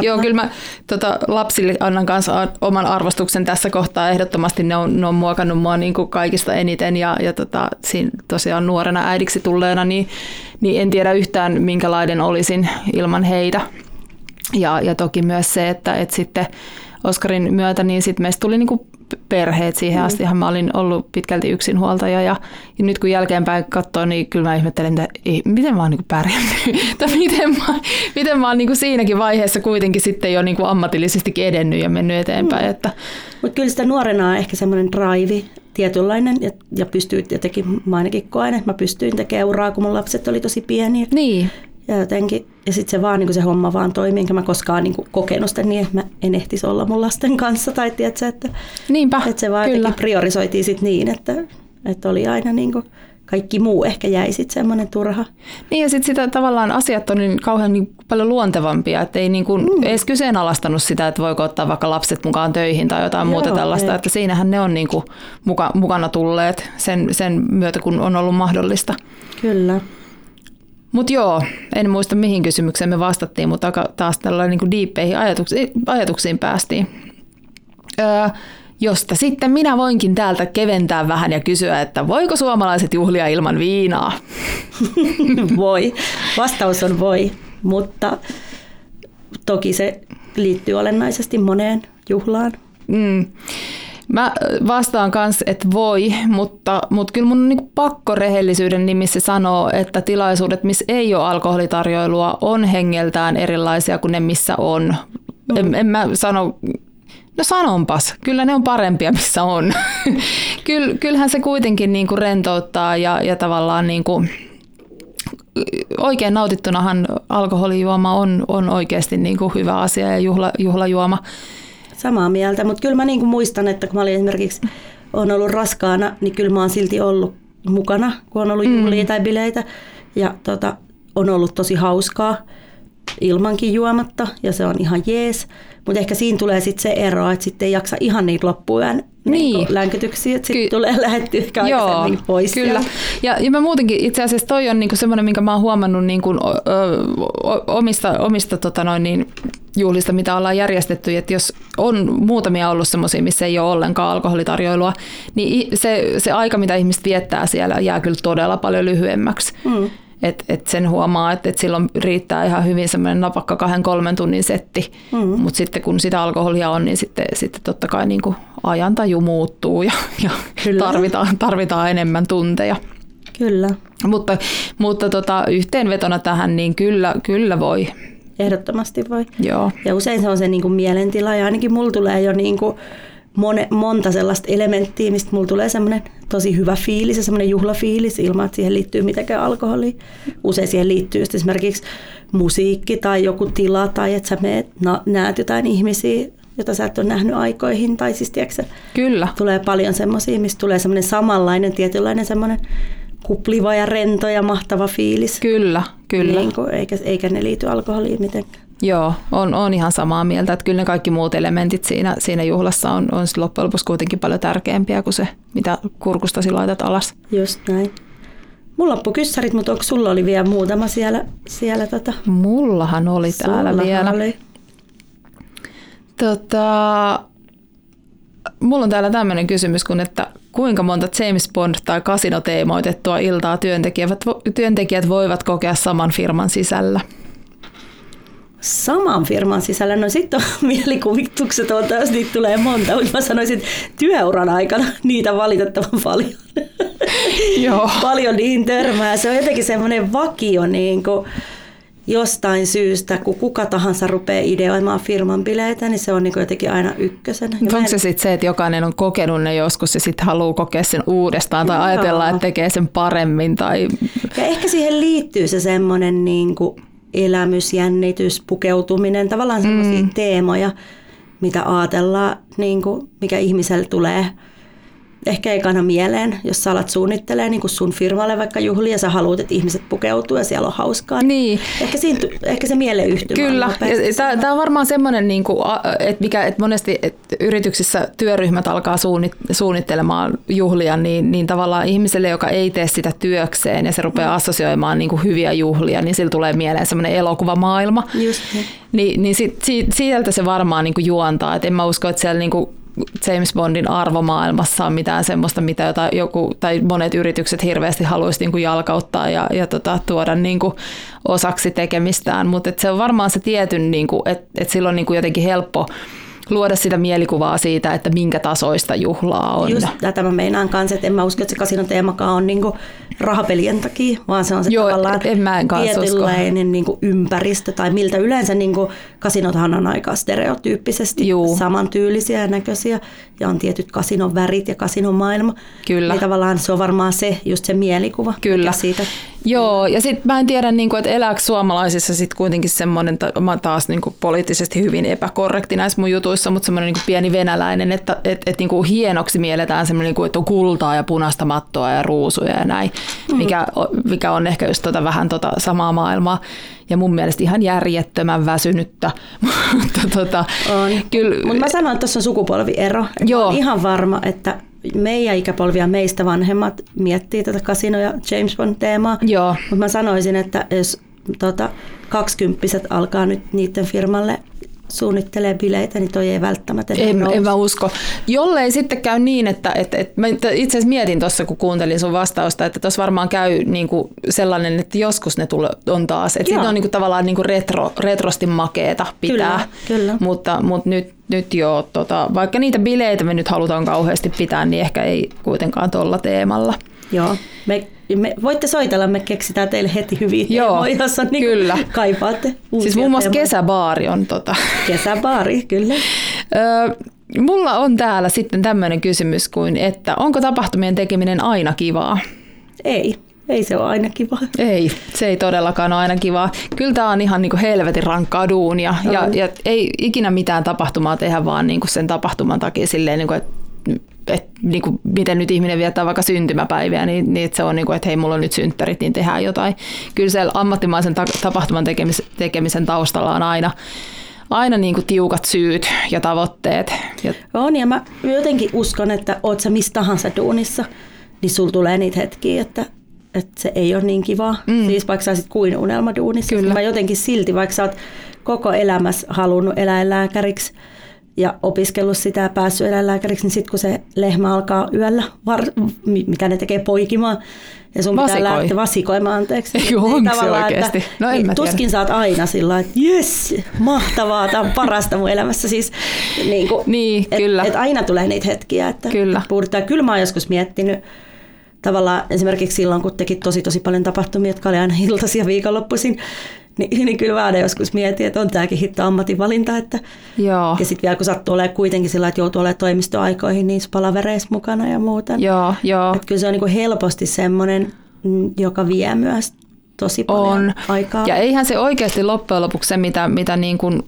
Joo, kyllä mä tota, lapsille annan kanssa oman arvostuksen tässä kohtaa. Ehdottomasti ne on, ne on muokannut mua niin kuin kaikista eniten ja, ja tota, siinä tosiaan nuorena äidiksi tulleena, niin, niin en tiedä yhtään minkälainen olisin ilman heitä. Ja, ja toki myös se, että, että sitten Oskarin myötä, niin sitten meistä tuli niinku perheet siihen mm. asti. Mä olin ollut pitkälti yksinhuoltaja ja, ja nyt kun jälkeenpäin katsoo, niin kyllä mä ihmettelen, että ei, miten mä oon niin pärjännyt. miten mä, miten mä oon niin siinäkin vaiheessa kuitenkin sitten jo niin ammatillisestikin edennyt ja mennyt eteenpäin. Mm. Että... Mutta kyllä sitä nuorena on ehkä semmoinen drive tietynlainen ja, ja pystyy jotenkin, mä ainakin koen, että mä pystyin tekemään uraa, kun mun lapset oli tosi pieniä. Niin. Ja jotenkin, ja sitten se vaan niin se homma vaan toimii, enkä mä koskaan niin kokenut sitä niin, että mä en ehtisi olla mun lasten kanssa. Tai tiedätkö, että, Niinpä, että se vaan kyllä. priorisoitiin sit niin, että, että oli aina niin kuin, kaikki muu ehkä jäi sitten semmoinen turha. Niin ja sitten sitä tavallaan asiat on niin kauhean niin paljon luontevampia, että ei niin kuin mm. edes kyseenalaistanut sitä, että voiko ottaa vaikka lapset mukaan töihin tai jotain Joo, muuta tällaista, ei. että siinähän ne on niin kuin muka, mukana tulleet sen, sen myötä, kun on ollut mahdollista. Kyllä. Mutta joo, en muista mihin kysymykseen me vastattiin, mutta taas tällainen niin diippeihin ajatuksiin, ajatuksiin päästiin. Öö, josta sitten minä voinkin täältä keventää vähän ja kysyä, että voiko suomalaiset juhlia ilman viinaa? voi. Vastaus on voi, mutta toki se liittyy olennaisesti moneen juhlaan. Mm. Mä vastaan kanssa, että voi, mutta, mutta kyllä mun on niin pakko rehellisyyden nimissä sanoa, että tilaisuudet, missä ei ole alkoholitarjoilua, on hengeltään erilaisia kuin ne, missä on. Mm. En, en mä sano, no sanonpas, kyllä ne on parempia, missä on. Kyll, kyllähän se kuitenkin niin kuin rentouttaa ja, ja tavallaan niin kuin, oikein nautittunahan alkoholijuoma on, on oikeasti niin kuin hyvä asia ja juhla, juhlajuoma. Samaa mieltä, mutta kyllä mä niin kuin muistan, että kun mä olin esimerkiksi on ollut raskaana, niin kyllä mä oon silti ollut mukana, kun on ollut mm. juhlia tai bileitä. Ja tota, on ollut tosi hauskaa ilmankin juomatta ja se on ihan jees. Mutta ehkä siinä tulee sitten se ero, että sitten ei jaksa ihan niitä loppuyön niin. niin länkytyksiä, että sitten Ky- tulee lähetty ehkä Joo, pois. Kyllä. Ja, ja mä muutenkin itse asiassa toi on niinku semmoinen, minkä mä oon huomannut niinku, ö, ö, omista, omista tota noin, niin, juhlista, mitä ollaan järjestetty, että jos on muutamia ollut semmoisia, missä ei ole ollenkaan alkoholitarjoilua, niin se, se aika, mitä ihmiset viettää siellä, jää kyllä todella paljon lyhyemmäksi. Mm. Et, et sen huomaa, että et silloin riittää ihan hyvin semmoinen napakka kahden kolmen tunnin setti, mm. mutta sitten kun sitä alkoholia on, niin sitten, sitten totta kai niin kuin ajantaju muuttuu ja, ja tarvitaan, tarvitaan enemmän tunteja. Kyllä. Mutta, mutta tota, yhteenvetona tähän, niin kyllä, kyllä voi. Ehdottomasti voi. Joo. Ja usein se on se niin kuin mielentila ja ainakin mulla tulee jo niin kuin mone, monta sellaista elementtiä, mistä mulla tulee semmoinen tosi hyvä fiilis ja semmoinen juhlafiilis ilman, että siihen liittyy mitenkään alkoholi. Usein siihen liittyy esimerkiksi musiikki tai joku tila tai että sä meet, na, näet jotain ihmisiä, jota sä et ole nähnyt aikoihin. Tai siis tiedätkö, Kyllä. tulee paljon semmoisia, mistä tulee semmoinen samanlainen tietynlainen semmoinen kupliva ja rento ja mahtava fiilis. Kyllä, kyllä. Niin kuin, eikä, eikä ne liity alkoholiin mitenkään. Joo, on, on ihan samaa mieltä, että kyllä ne kaikki muut elementit siinä, siinä juhlassa on, on loppujen lopuksi kuitenkin paljon tärkeämpiä kuin se, mitä kurkustasi laitat alas. Just näin. Mulla loppu kyssärit, mutta onko sulla oli vielä muutama siellä? siellä tota? Mullahan oli täällä Sullahan vielä. Oli. Tota, mulla on täällä tämmöinen kysymys, kun että kuinka monta James Bond tai kasinoteemoitettua iltaa työntekijät, työntekijät voivat kokea saman firman sisällä? Saman firman sisällä. No sitten on mielikuvitukset, on, jos niitä tulee monta, mutta mä sanoisin, että työuran aikana niitä valitettavan paljon. Joo. paljon niin törmää. Se on jotenkin semmoinen vakio niin kuin jostain syystä, kun kuka tahansa rupeaa ideoimaan firman bileitä, niin se on niin jotenkin aina ykkösenä. Onko en... se sitten se, että jokainen on kokenut ne joskus ja sitten haluaa kokea sen uudestaan tai Joo. ajatella, että tekee sen paremmin? Tai... Ja ehkä siihen liittyy se semmoinen niin kuin elämys, jännitys, pukeutuminen, tavallaan sellaisia mm. teemoja, mitä ajatellaan, niin kuin, mikä ihmiselle tulee ehkä ekana mieleen, jos sä alat suunnittelee niin kuin sun firmalle vaikka juhlia ja sä haluat, että ihmiset pukeutuu ja siellä on hauskaa. Niin. Ehkä, siinä, ehkä se mieleyhtymä Kyllä. Tämä on varmaan semmoinen, niin kuin, että, mikä, että monesti että yrityksissä työryhmät alkaa suunnittelemaan juhlia, niin, niin tavallaan ihmiselle, joka ei tee sitä työkseen ja se rupeaa mm. assosioimaan niin kuin hyviä juhlia, niin sillä tulee mieleen semmoinen elokuvamaailma. Just niin. Niin, niin sit, sieltä se varmaan niin kuin juontaa. Et en mä usko, että siellä niin kuin James Bondin arvomaailmassa on mitään semmoista, mitä jota joku, tai monet yritykset hirveästi haluaisi niin kuin jalkauttaa ja, ja tota, tuoda niin kuin osaksi tekemistään, mutta se on varmaan se tietyn, niin että, että silloin niin kuin jotenkin helppo luoda sitä mielikuvaa siitä, että minkä tasoista juhlaa on. Just tätä mä meinaan kanssa, että en mä usko, että se kasinoteemakaan on niinku rahapelien takia, vaan se on se Joo, tavallaan en mä en tietynlainen niinku ympäristö, tai miltä yleensä niinku kasinothan on aika stereotyyppisesti Juu. samantyylisiä ja näköisiä, ja on tietyt kasinon värit ja kasinon maailma. Kyllä. Niin tavallaan se on varmaan se, just se mielikuva. Kyllä. Siitä. Joo, ja sitten mä en tiedä, niin kuin, että elääkö suomalaisissa sitten kuitenkin semmoinen, mä taas niin kuin poliittisesti hyvin epäkorrekti näissä mun jutuissa, mutta semmoinen niin pieni venäläinen, että et, et, niin kuin hienoksi mielletään semmoinen, niin kuin, että on kultaa ja punaista mattoa ja ruusuja ja näin, mm. mikä, mikä on ehkä just tota, vähän tota samaa maailmaa. Ja mun mielestä ihan järjettömän väsynyttä. mutta tota, on. Kyllä, Mutta mä sanoin, että tuossa on sukupolviero. Joo. ihan varma, että meidän ikäpolvia meistä vanhemmat miettii tätä Casino ja James Bond-teemaa. Joo. Mutta mä sanoisin, että jos tota, kaksikymppiset alkaa nyt niiden firmalle suunnittelee bileitä, niin toi ei välttämättä en, en mä usko. Jollei sitten käy niin, että, että, että mä itse asiassa mietin tuossa, kun kuuntelin sun vastausta, että tuossa varmaan käy niin kuin sellainen, että joskus ne tule, on taas. Että sitten on niin kuin tavallaan niin kuin retro, retrosti makeeta pitää. Kyllä, kyllä. Mutta, mutta nyt, nyt jo, tota, vaikka niitä bileitä me nyt halutaan kauheasti pitää, niin ehkä ei kuitenkaan tuolla teemalla. Joo, me me, voitte soitella, me keksitään teille heti hyviä Joo, teemoja, jos on niin kyllä. kaipaatte Siis muun muassa teemoja. kesäbaari on tota. Kesäbaari, kyllä. Mulla on täällä sitten tämmöinen kysymys kuin, että onko tapahtumien tekeminen aina kivaa? Ei. Ei se ole aina kiva. Ei, se ei todellakaan ole aina kivaa. Kyllä tämä on ihan niin kuin helvetin rankkaa duunia. Ja, ja, ei ikinä mitään tapahtumaa tehdä vaan niin kuin sen tapahtuman takia silleen, niin kuin, että että niin kuin, miten nyt ihminen viettää vaikka syntymäpäiviä, niin, niin se on niin kuin, että hei, mulla on nyt synttärit, niin tehdään jotain. Kyllä siellä ammattimaisen ta- tapahtuman tekemisen, tekemisen taustalla on aina, aina niin kuin tiukat syyt ja tavoitteet. Ja... On, ja mä jotenkin uskon, että oot sä mistä tahansa duunissa, niin sulla tulee niitä hetkiä, että, että se ei ole niin kivaa. Mm. Siis vaikka sä olisit kuin unelmaduunissa. Kyllä. Mä jotenkin silti, vaikka sä oot koko elämässä halunnut eläinlääkäriksi, ja opiskellut sitä ja päässyt eläinlääkäriksi, niin sitten kun se lehmä alkaa yöllä, var, mitä ne tekee poikimaan, ja sun Vasikoi. pitää lähteä vasikoimaan, anteeksi. Joo, niin onko se oikeasti? Että, no en niin, tuskin saat aina sillä että jes, mahtavaa, tämä on parasta mun elämässä. Siis, niin, kuin, niin et, kyllä. Et aina tulee niitä hetkiä, että kyllä. puhutaan. Kyllä mä oon joskus miettinyt, tavallaan esimerkiksi silloin, kun teki tosi tosi paljon tapahtumia, jotka oli aina iltaisia viikonloppuisin, niin, niin kyllä mä joskus mietin, että on tämäkin hitto ammatinvalinta. Että, Joo. Ja sitten vielä kun sattuu olemaan kuitenkin sillä, että joutuu olemaan toimistoaikoihin niissä palavereissa mukana ja muuta. Joo, joo. Että kyllä se on niin kuin helposti semmoinen, mm, joka vie myös tosi paljon on. aikaa. Ja eihän se oikeasti loppujen lopuksi se, mitä, mitä niin kuin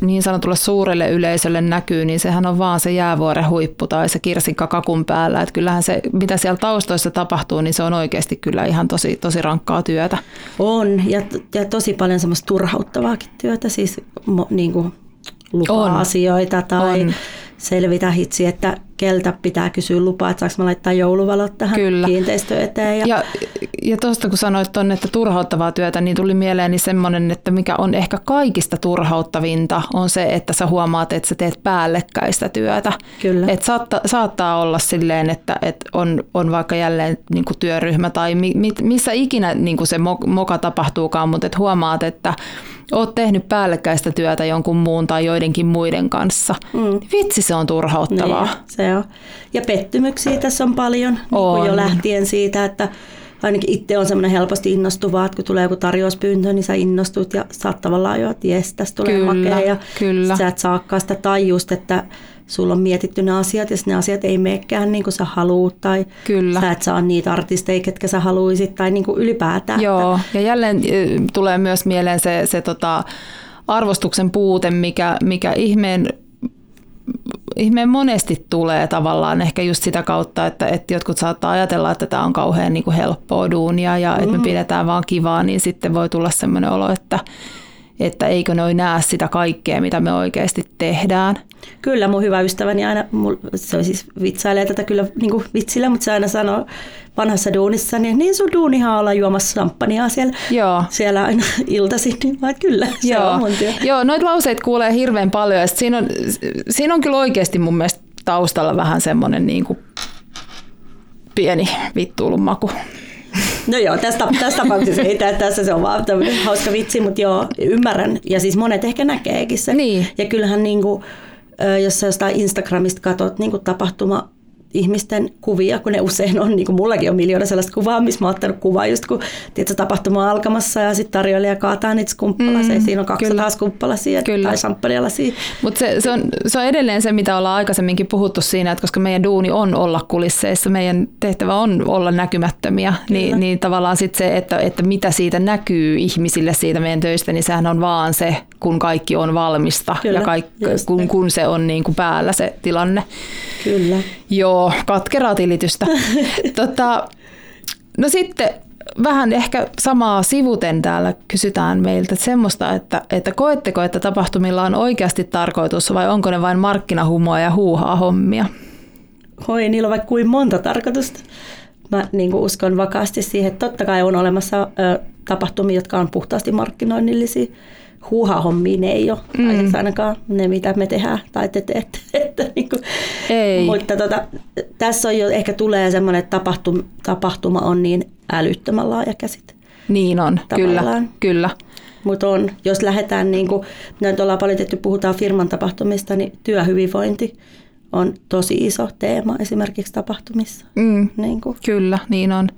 niin sanotulle suurelle yleisölle näkyy, niin sehän on vaan se jäävuoren huippu tai se kirsikka kakun päällä. Että kyllähän se, mitä siellä taustoissa tapahtuu, niin se on oikeasti kyllä ihan tosi, tosi rankkaa työtä. On, ja, ja tosi paljon semmoista turhauttavaakin työtä, siis mo, niin kuin lupa-asioita tai on. selvitä hitsi, että keltä pitää kysyä lupaa, että saanko mä laittaa jouluvalot tähän Kyllä. kiinteistöön eteen. Ja, ja, ja tuosta kun sanoit tuonne, että turhauttavaa työtä, niin tuli mieleeni semmoinen, että mikä on ehkä kaikista turhauttavinta, on se, että sä huomaat, että sä teet päällekkäistä työtä. Kyllä. Et saatta, saattaa olla silleen, että, että on, on vaikka jälleen niin kuin työryhmä tai mi, missä ikinä niin kuin se moka tapahtuukaan, mutta et huomaat, että oot tehnyt päällekkäistä työtä jonkun muun tai joidenkin muiden kanssa. Mm. Vitsi, se on turhauttavaa. Niin, se on. Ja pettymyksiä tässä on paljon, on. Niin jo lähtien siitä, että ainakin itse on semmoinen helposti innostuva, että kun tulee joku tarjouspyyntö, niin sä innostut ja saat tavallaan jo, että jes, tästä tulee kyllä, makea ja kyllä. sä et saakaan sitä tajusta, että sulla on mietitty ne asiat ja ne asiat ei meekään niin kuin sä haluut tai Kyllä. sä et saa niitä artisteja, ketkä sä haluaisit tai niin kuin ylipäätään. Joo, ja jälleen tulee myös mieleen se, se tota, arvostuksen puute, mikä, mikä ihmeen ihmeen monesti tulee tavallaan ehkä just sitä kautta, että, että jotkut saattaa ajatella, että tämä on kauhean niin kuin helppoa duunia ja mm. että me mm. pidetään vaan kivaa, niin sitten voi tulla sellainen olo, että, että eikö ne näe sitä kaikkea, mitä me oikeasti tehdään. Kyllä, mun hyvä ystäväni aina, se on siis vitsailee tätä kyllä niin kuin vitsillä, mutta se aina sanoo vanhassa duunissa, niin, niin sun duunihan olla juomassa samppania siellä, Joo. siellä aina iltaisin, niin vaan kyllä, se Joo. on mun työ. Joo, noita lauseita kuulee hirveän paljon ja siinä on, siinä on kyllä oikeasti mun mielestä taustalla vähän semmoinen niin kuin pieni vittuulun maku. No joo, tästä, tästä tapauksessa ei tässä se on vaan hauska vitsi, mutta joo, ymmärrän. Ja siis monet ehkä näkeekin sen. Niin. Ja kyllähän niin kuin, jos sä jostain Instagramista katsot niin kuin tapahtuma ihmisten kuvia, kun ne usein on, niin kuin mullakin on miljoona sellaista kuvaa, missä mä oon ottanut kuvaa just kun tiedätkö, tapahtuma on alkamassa ja sitten tarjoilija kaataa niitä skumppalasia. Mm, siinä on 200 kyllä. skumppalasia kyllä. tai champagnelasia. Mutta se, se, on, se on edelleen se, mitä ollaan aikaisemminkin puhuttu siinä, että koska meidän duuni on olla kulisseissa, meidän tehtävä on olla näkymättömiä, niin, niin tavallaan sitten se, että, että mitä siitä näkyy ihmisille siitä meidän töistä, niin sehän on vaan se, kun kaikki on valmista Kyllä, ja kaikki, kun, kun se on niin kuin päällä se tilanne. Kyllä. Joo, katkeraa tilitystä. tota, no sitten vähän ehkä samaa sivuten täällä kysytään meiltä että semmoista, että, että koetteko, että tapahtumilla on oikeasti tarkoitus vai onko ne vain markkinahumoa ja huuhaa hommia? Hoi, niillä on vaikka kuin monta tarkoitusta. Mä niin uskon vakaasti siihen, että totta kai on olemassa ö, tapahtumia, jotka on puhtaasti markkinoinnillisia huuhahommiin ei ole, mm. tai ainakaan ne, mitä me tehdään tai te teette. Että niin kuin, ei. Mutta tota, tässä on jo, ehkä tulee semmoinen, että tapahtuma, tapahtuma on niin älyttömän laaja käsite. Niin on, Tavallaan. kyllä. kyllä. Mutta on, jos lähdetään, niin kuin, nyt ollaan paljon tehty, puhutaan firman tapahtumista, niin työhyvinvointi on tosi iso teema esimerkiksi tapahtumissa. Mm, niin kuin. Kyllä, niin on.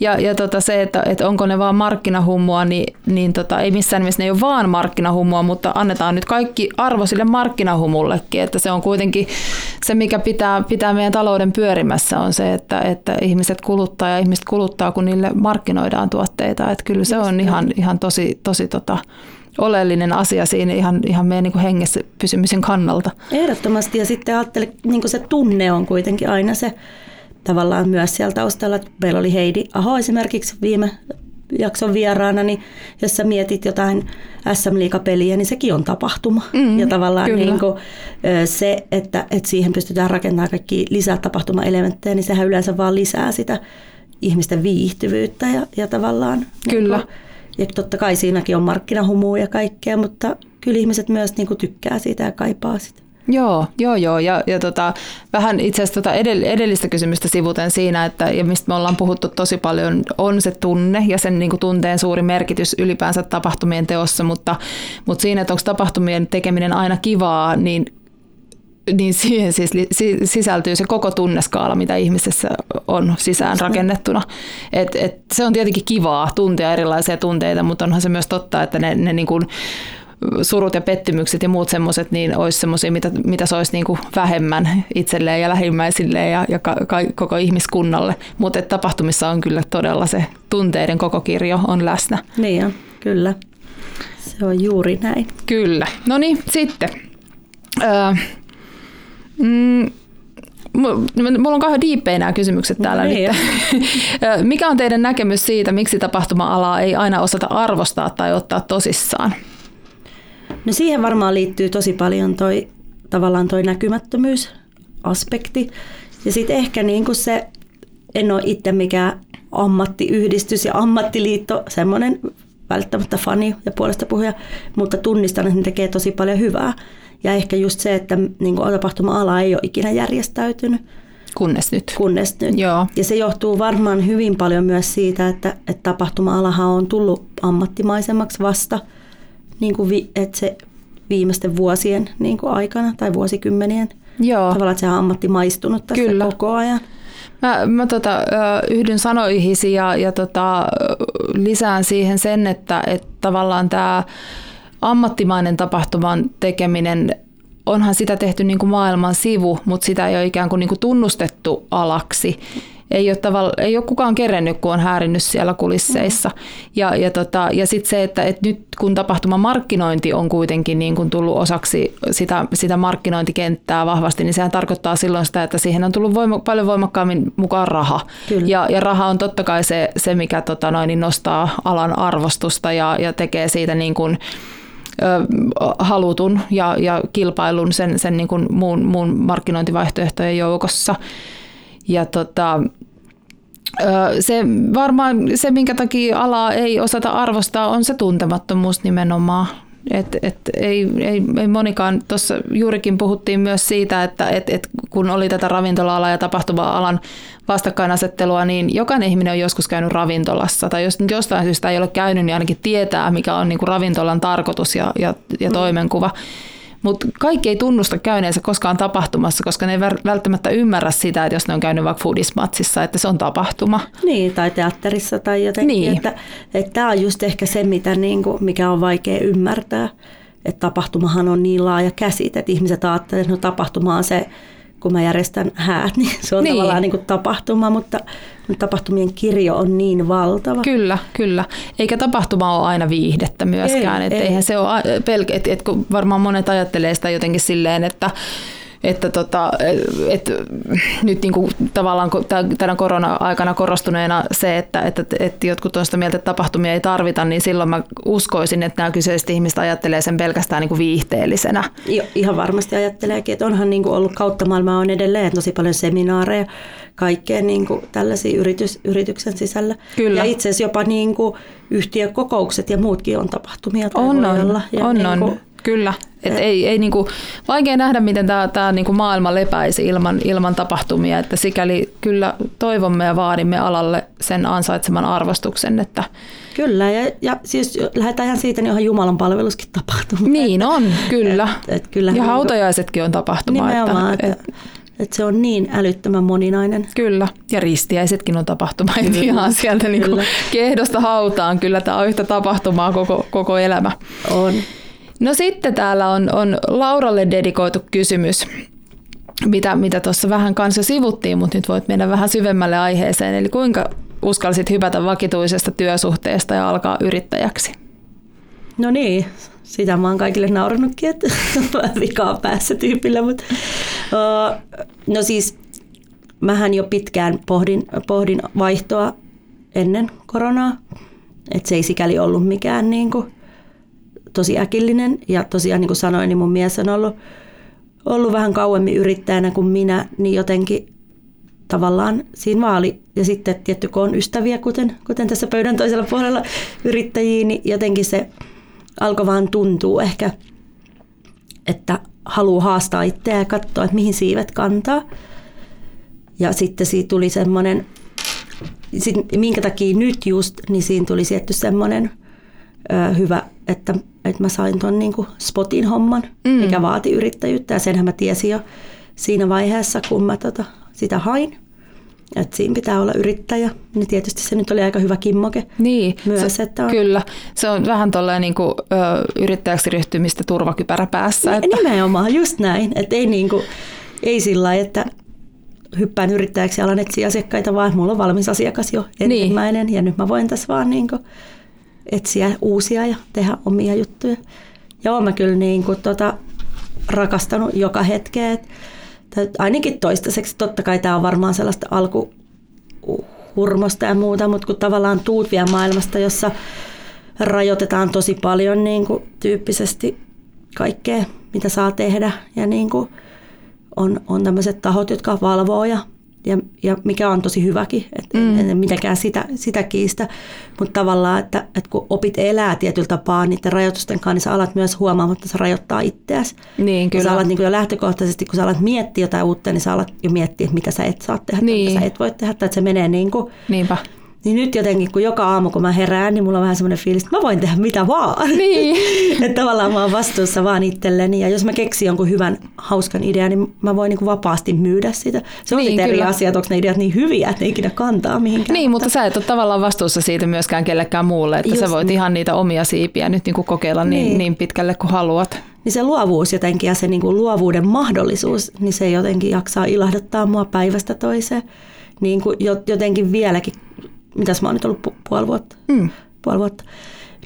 Ja, ja tota se, että, että onko ne vaan markkinahummua, niin, niin tota, ei missään nimessä ne ei ole vaan markkinahummua, mutta annetaan nyt kaikki arvo sille markkinahumullekin, että se on kuitenkin se, mikä pitää, pitää meidän talouden pyörimässä, on se, että, että ihmiset kuluttaa ja ihmiset kuluttaa, kun niille markkinoidaan tuotteita. Että kyllä se on ihan, ihan tosi, tosi tota, oleellinen asia siinä ihan, ihan meidän niin hengessä pysymisen kannalta. Ehdottomasti ja sitten ajattelin, niin se tunne on kuitenkin aina se tavallaan myös siellä taustalla. Meillä oli Heidi Aho esimerkiksi viime jakson vieraana, niin jos sä mietit jotain SM Liiga-peliä, niin sekin on tapahtuma. Mm, ja tavallaan niin kuin, se, että, että siihen pystytään rakentamaan kaikki lisää tapahtumaelementtejä, niin sehän yleensä vaan lisää sitä ihmisten viihtyvyyttä ja, ja tavallaan Kyllä. Niin kuin, ja totta kai siinäkin on markkinahumua ja kaikkea, mutta kyllä ihmiset myös niin kuin tykkää siitä ja kaipaa sitä. Joo, joo, joo. Ja, ja tota, vähän itse asiassa tota edellistä kysymystä sivuten siinä, että ja mistä me ollaan puhuttu tosi paljon, on se tunne ja sen niin kuin tunteen suuri merkitys ylipäänsä tapahtumien teossa, mutta, mutta siinä, että onko tapahtumien tekeminen aina kivaa, niin niin siihen siis sisältyy se koko tunneskaala, mitä ihmisessä on sisään rakennettuna. Et, et se on tietenkin kivaa tuntea erilaisia tunteita, mutta onhan se myös totta, että ne, ne niin kuin surut ja pettymykset ja muut semmoiset, niin olisi semmoisia, mitä, mitä se olisi niin kuin vähemmän itselleen ja lähimmäisilleen ja, ja ka, ka, koko ihmiskunnalle. Mutta tapahtumissa on kyllä todella se tunteiden koko kirjo on läsnä. Niin on, kyllä. Se on juuri näin. Kyllä. No niin, sitten. Öö, Mm, Mulla on kauhean diippejä nämä kysymykset täällä no, nyt. Mikä on teidän näkemys siitä, miksi tapahtuma-alaa ei aina osata arvostaa tai ottaa tosissaan? No siihen varmaan liittyy tosi paljon toi, tavallaan toi näkymättömyysaspekti. Ja sitten ehkä niin kuin se, en ole itse mikään ammattiyhdistys ja ammattiliitto, semmoinen välttämättä fani ja puolesta puhuja, mutta tunnistan, että ne tekee tosi paljon hyvää. Ja ehkä just se, että niin tapahtuma-ala ei ole ikinä järjestäytynyt. Kunnes nyt. Kunnes nyt. Joo. Ja se johtuu varmaan hyvin paljon myös siitä, että, että tapahtuma-alahan on tullut ammattimaisemmaksi vasta niin kuin vi, että se viimeisten vuosien niin kuin aikana tai vuosikymmenien. Joo. Tavallaan, että se on ammattimaistunut tässä Kyllä. koko ajan. Mä, mä tota, yhdyn sanoihisi ja, ja tota, lisään siihen sen, että, että tavallaan tämä ammattimainen tapahtuman tekeminen, onhan sitä tehty niin kuin maailman sivu, mutta sitä ei ole ikään kuin, niin kuin tunnustettu alaksi. ei ole, tavalla, ei ole kukaan kerennyt, kun on häärinnyt siellä kulisseissa. Mm. Ja, ja, tota, ja sitten se, että, että nyt kun tapahtumamarkkinointi on kuitenkin niin kuin tullut osaksi sitä, sitä markkinointikenttää vahvasti, niin sehän tarkoittaa silloin sitä, että siihen on tullut voima, paljon voimakkaammin mukaan raha. Ja, ja raha on totta kai se, se mikä tota noin, niin nostaa alan arvostusta ja, ja tekee siitä niin kuin, halutun ja, ja kilpailun sen, sen niin kuin muun, muun markkinointivaihtoehtojen joukossa. Ja tota, se varmaan se, minkä takia alaa ei osata arvostaa, on se tuntemattomuus nimenomaan. Et, et, ei, ei, ei monikaan, tuossa juurikin puhuttiin myös siitä, että et, et kun oli tätä ravintola-alaa ja tapahtuma-alan vastakkainasettelua, niin jokainen ihminen on joskus käynyt ravintolassa, tai jos jostain syystä ei ole käynyt, niin ainakin tietää, mikä on niin kuin ravintolan tarkoitus ja, ja, ja mm. Mutta kaikki ei tunnusta käyneensä koskaan tapahtumassa, koska ne ei välttämättä ymmärrä sitä, että jos ne on käynyt vaikka foodismatsissa, että se on tapahtuma. Niin, tai teatterissa tai jotenkin. Niin. Että, että tämä on just ehkä se, mitä, niin kuin, mikä on vaikea ymmärtää. Että tapahtumahan on niin laaja käsite, että ihmiset ajattelevat, että no tapahtuma on se kun mä järjestän häät, niin se on niin. tavallaan niin kuin tapahtuma, mutta tapahtumien kirjo on niin valtava. Kyllä, kyllä. Eikä tapahtuma ole aina viihdettä myöskään. Ei, et ei. Eihän se ole pelkä, et, et, kun varmaan monet ajattelee sitä jotenkin silleen, että että tota, et, nyt niin kuin tavallaan tämän korona-aikana korostuneena se, että, että, että jotkut on sitä mieltä, että tapahtumia ei tarvita, niin silloin mä uskoisin, että nämä kyseiset ihmiset ajattelee sen pelkästään niin kuin viihteellisenä. Jo, ihan varmasti ajatteleekin, että onhan niin kuin ollut kautta maailmaa on edelleen tosi paljon seminaareja, kaikkea niin kuin tällaisia yritys, yrityksen sisällä. Kyllä. Ja itse asiassa jopa niin kuin yhtiökokoukset ja muutkin on tapahtumia. On, on, ja on, niin kuin, on. Kyllä. Et ei, ei niinku, vaikea nähdä, miten tämä tää niinku maailma lepäisi ilman, ilman tapahtumia. Että sikäli kyllä toivomme ja vaadimme alalle sen ansaitseman arvostuksen. Että Kyllä, ja, ja siis lähdetään ihan siitä, niin onhan Jumalan palveluskin tapahtuma. Niin on, kyllä. Et, et, kyllä ja hautajaisetkin on tapahtuma. Nimenomaan, että, että, että se on niin älyttömän moninainen. Kyllä, ja ristiäisetkin on tapahtuma. Kyllä. Ihan sieltä niin kehdosta hautaan. Kyllä tämä on yhtä tapahtumaa koko, koko elämä. On. No sitten täällä on, on Lauralle dedikoitu kysymys, mitä, mitä vähän kanssa sivuttiin, mutta nyt voit mennä vähän syvemmälle aiheeseen. Eli kuinka uskalsit hypätä vakituisesta työsuhteesta ja alkaa yrittäjäksi? No niin, sitä mä oon kaikille naurannutkin, että vikaa päässä tyypillä, mutta no siis mähän jo pitkään pohdin, pohdin vaihtoa ennen koronaa, että se ei sikäli ollut mikään niin kuin tosi äkillinen ja tosiaan niin kuin sanoin, niin mun mies on ollut, ollut vähän kauemmin yrittäjänä kuin minä, niin jotenkin tavallaan siinä vaali. Ja sitten tietty, kun on ystäviä, kuten, kuten tässä pöydän toisella puolella yrittäjiä, niin jotenkin se alkoi vaan tuntuu ehkä, että haluaa haastaa itseä ja katsoa, että mihin siivet kantaa. Ja sitten siitä tuli semmoinen, minkä takia nyt just, niin siinä tuli tietty semmoinen hyvä, että että mä sain tuon niin spotin homman, mm. mikä vaati yrittäjyyttä ja senhän mä tiesin jo siinä vaiheessa, kun mä tota, sitä hain. Että siinä pitää olla yrittäjä, niin tietysti se nyt oli aika hyvä kimmoke niin, myös. Se, että on... Kyllä, se on vähän tuollainen niin kuin, ö, yrittäjäksi ryhtymistä turvakypärä päässä. Niin, että... Nimenomaan, just näin. Että ei, niin kuin, ei sillä lailla, että hyppään yrittäjäksi ja alan etsiä asiakkaita, vaan mulla on valmis asiakas jo niin. ensimmäinen niin. ja nyt mä voin tässä vaan niin kuin, etsiä uusia ja tehdä omia juttuja. Ja olen mä kyllä niin kuin tota, rakastanut joka hetkeä. Ainakin toistaiseksi, totta kai tämä on varmaan sellaista alkuhurmosta ja muuta, mutta kun tavallaan tuut vielä maailmasta, jossa rajoitetaan tosi paljon niin kuin, tyyppisesti kaikkea, mitä saa tehdä. Ja niin kuin, on, on tämmöiset tahot, jotka valvoo ja ja, ja mikä on tosi hyväkin, että mm. en, en mitenkään sitä, sitä kiistä, mutta tavallaan, että, että kun opit elää tietyllä tapaa niiden rajoitusten kanssa, niin sä alat myös huomaamaan, että se rajoittaa itseäsi. Niin, kyllä. sä alat niin jo lähtökohtaisesti, kun sä alat miettiä jotain uutta, niin sä alat jo miettiä, mitä sä et saa tehdä, niin. mitä sä et voi tehdä, tai että se menee niin kuin, Niinpä. Niin nyt jotenkin, kun joka aamu kun mä herään, niin mulla on vähän semmoinen fiilis, että mä voin tehdä mitä vaan. Niin. että tavallaan mä oon vastuussa vaan itselleni. Ja jos mä keksin jonkun hyvän, hauskan idean, niin mä voin niin kuin vapaasti myydä sitä. Se on niin, eri asia, että onko ne ideat niin hyviä, että ne ikinä kantaa mihinkään. Niin, mutta sä et ole tavallaan vastuussa siitä myöskään kellekään muulle. Että Just sä voit niin. ihan niitä omia siipiä nyt niin kuin kokeilla niin. Niin, niin pitkälle kuin haluat. Niin se luovuus jotenkin ja se niin kuin luovuuden mahdollisuus, niin se jotenkin jaksaa ilahduttaa mua päivästä toiseen. niin kuin jotenkin vieläkin, mitäs mä oon nyt ollut pu- puoli vuotta, mm. puoli vuotta,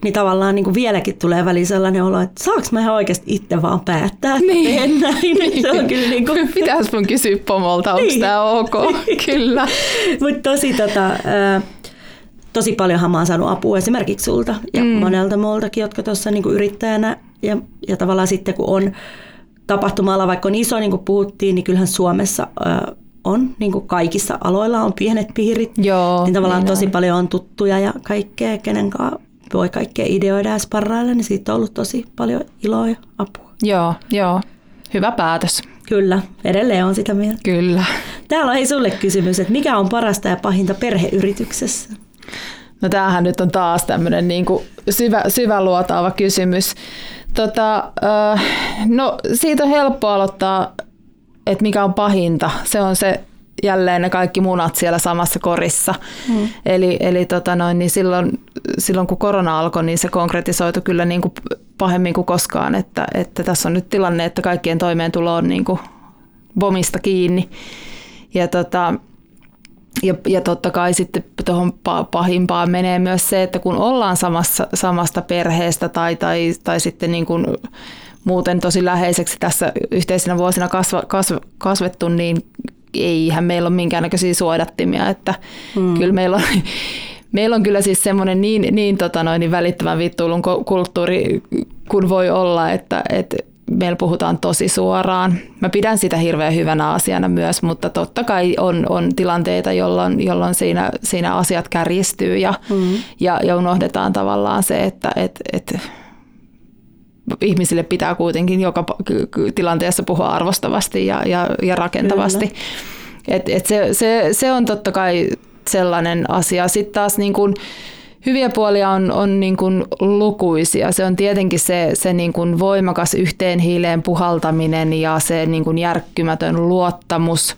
niin tavallaan niin kuin vieläkin tulee väliin sellainen olo, että saanko mä ihan oikeasti itse vaan päättää, että niin. teen näin. Niin. Se on kyllä niin kuin... Pitäis mun kysyä pomolta, onko niin. tämä ok? kyllä. Mutta tosi tota, tosi paljonhan mä oon saanut apua esimerkiksi sulta ja mm. monelta muultakin, jotka tuossa niin yrittäjänä ja, ja tavallaan sitten kun on tapahtuma vaikka on iso, niin kuin puhuttiin, niin kyllähän Suomessa ö, on niin kuin kaikissa aloilla on pienet piirit. Joo, niin tavallaan niin tosi on. paljon on tuttuja ja kaikkea, kenen kanssa voi kaikkea ideoida ja sparrailla, niin siitä on ollut tosi paljon iloa ja apua. Joo, joo. Hyvä päätös. Kyllä, edelleen on sitä mieltä. Kyllä. Täällä on ei sulle kysymys, että mikä on parasta ja pahinta perheyrityksessä? No tämähän nyt on taas tämmöinen niin kuin syvä, syväluotaava kysymys. Tota, no siitä on helppo aloittaa, että mikä on pahinta. Se on se jälleen ne kaikki munat siellä samassa korissa. Mm. Eli, eli tota noin, niin silloin, silloin kun korona alkoi, niin se konkretisoitu kyllä niin kuin pahemmin kuin koskaan, että, että tässä on nyt tilanne, että kaikkien toimeentulo on niin kuin bomista kiinni. Ja tota, ja, ja totta kai sitten tuohon pahimpaan menee myös se, että kun ollaan samassa, samasta perheestä tai, tai, tai sitten niin kuin muuten tosi läheiseksi tässä yhteisinä vuosina kasva, kasv, kasvettu, niin eihän meillä ole minkäännäköisiä suodattimia, että hmm. kyllä meillä on, meillä on kyllä siis semmoinen niin, niin, tota noin, niin välittävän vittuilun kulttuuri kun voi olla, että, että meillä puhutaan tosi suoraan. Mä pidän sitä hirveän hyvänä asiana myös, mutta totta kai on, on tilanteita, jolloin, jolloin siinä, siinä asiat kärjistyy ja, mm. ja, ja unohdetaan tavallaan se, että et, et, ihmisille pitää kuitenkin joka tilanteessa puhua arvostavasti ja, ja, ja rakentavasti. Et, et se, se, se on totta kai sellainen asia. Sitten taas niin kuin, hyviä puolia on, on niin kuin lukuisia. Se on tietenkin se, se niin kuin voimakas yhteen hiileen puhaltaminen ja se niin kuin järkkymätön luottamus,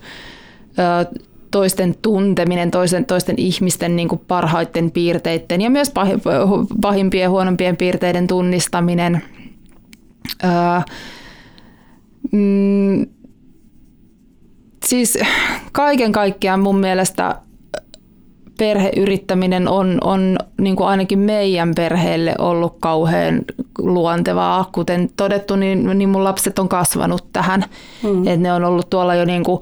toisten tunteminen, toisten, toisten ihmisten niin kuin parhaiten piirteiden ja myös pahimpien ja huonompien piirteiden tunnistaminen. Mm, siis kaiken kaikkiaan mun mielestä perheyrittäminen on, on niin kuin ainakin meidän perheelle ollut kauhean luontevaa. Kuten todettu, niin, niin mun lapset on kasvanut tähän. Mm. Et ne on ollut tuolla jo niin kuin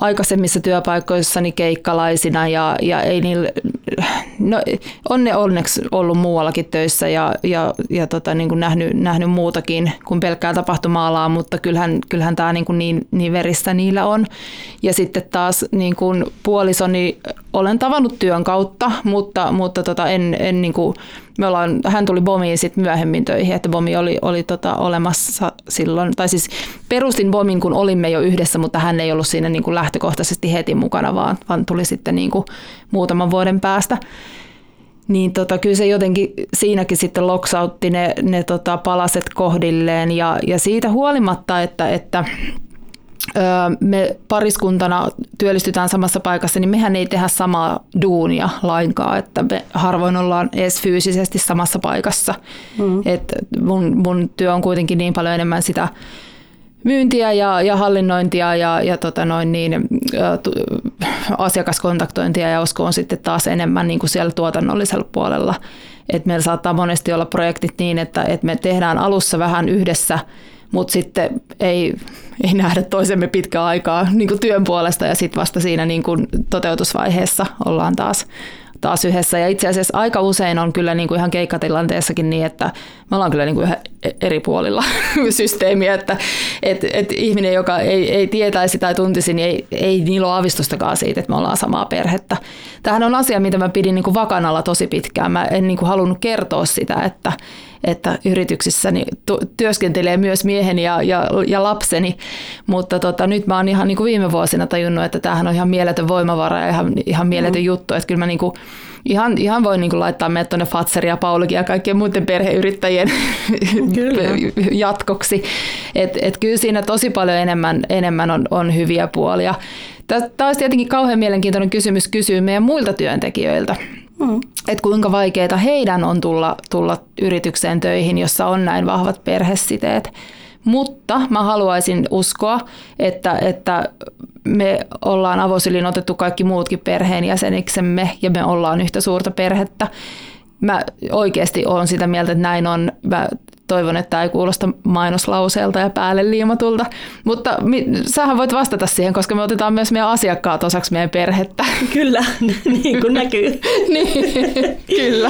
aikaisemmissa työpaikoissani keikkalaisina ja, ja ei niillä, no, on ne onneksi ollut muuallakin töissä ja, ja, ja tota, niin kuin nähnyt, nähnyt, muutakin kuin pelkkää tapahtuma-alaa, mutta kyllähän, kyllähän tämä niin, kuin niin, niin verissä niillä on. Ja sitten taas niin kuin puolisoni olen tavannut työn kautta, mutta, mutta tota, en, en niin kuin, me ollaan, hän tuli Bomiin sitten myöhemmin töihin, että Bomi oli, oli tota olemassa silloin, tai siis perustin Bomin, kun olimme jo yhdessä, mutta hän ei ollut siinä niin kuin lähtökohtaisesti heti mukana, vaan, vaan tuli sitten niin kuin muutaman vuoden päästä. Niin tota, kyllä se jotenkin siinäkin sitten loksautti ne, ne tota palaset kohdilleen ja, ja siitä huolimatta, että, että me pariskuntana työllistytään samassa paikassa, niin mehän ei tehdä samaa duunia lainkaan, että me harvoin ollaan edes fyysisesti samassa paikassa. Mm. Et mun, mun työ on kuitenkin niin paljon enemmän sitä myyntiä ja, ja hallinnointia ja, ja tota noin niin, ä, tu, asiakaskontaktointia ja Osko on sitten taas enemmän niin kuin siellä tuotannollisella puolella. Et meillä saattaa monesti olla projektit niin, että, että me tehdään alussa vähän yhdessä – mutta sitten ei, ei nähdä toisemme pitkää aikaa niin kuin työn puolesta ja sitten vasta siinä niin kuin toteutusvaiheessa ollaan taas, taas yhdessä. Ja itse asiassa aika usein on kyllä niin kuin ihan keikkatilanteessakin niin, että me ollaan kyllä niin kuin eri puolilla systeemiä, että et, et ihminen, joka ei, ei tietäisi tai tuntisi, niin ei, ei niillä ole aavistustakaan siitä, että me ollaan samaa perhettä. Tähän on asia, mitä mä pidin niin kuin vakanalla tosi pitkään. Mä en niin kuin halunnut kertoa sitä, että että yrityksissäni työskentelee myös mieheni ja, ja, ja lapseni, mutta tota, nyt mä oon ihan niin kuin viime vuosina tajunnut, että tämähän on ihan mieletön voimavara ja ihan, ihan mieletön mm. juttu, että kyllä mä niin kuin, ihan, ihan voin niin laittaa meidät tuonne Fatserin ja Paulikin ja kaikkien muiden perheyrittäjien jatkoksi. Et, et kyllä siinä tosi paljon enemmän, enemmän on, on hyviä puolia. Tämä olisi tietenkin kauhean mielenkiintoinen kysymys kysyä meidän muilta työntekijöiltä. Mm. Että kuinka vaikeaa heidän on tulla, tulla yritykseen töihin, jossa on näin vahvat perhesiteet. Mutta mä haluaisin uskoa, että, että me ollaan avosylin otettu kaikki muutkin perheenjäseniksemme ja me ollaan yhtä suurta perhettä. Mä oikeasti olen sitä mieltä, että näin on. Mä toivon, että tämä ei kuulosta mainoslauseelta ja päälle liimatulta. Mutta mi- sähän voit vastata siihen, koska me otetaan myös meidän asiakkaat osaksi meidän perhettä. Kyllä, niin kuin näkyy. niin, kyllä.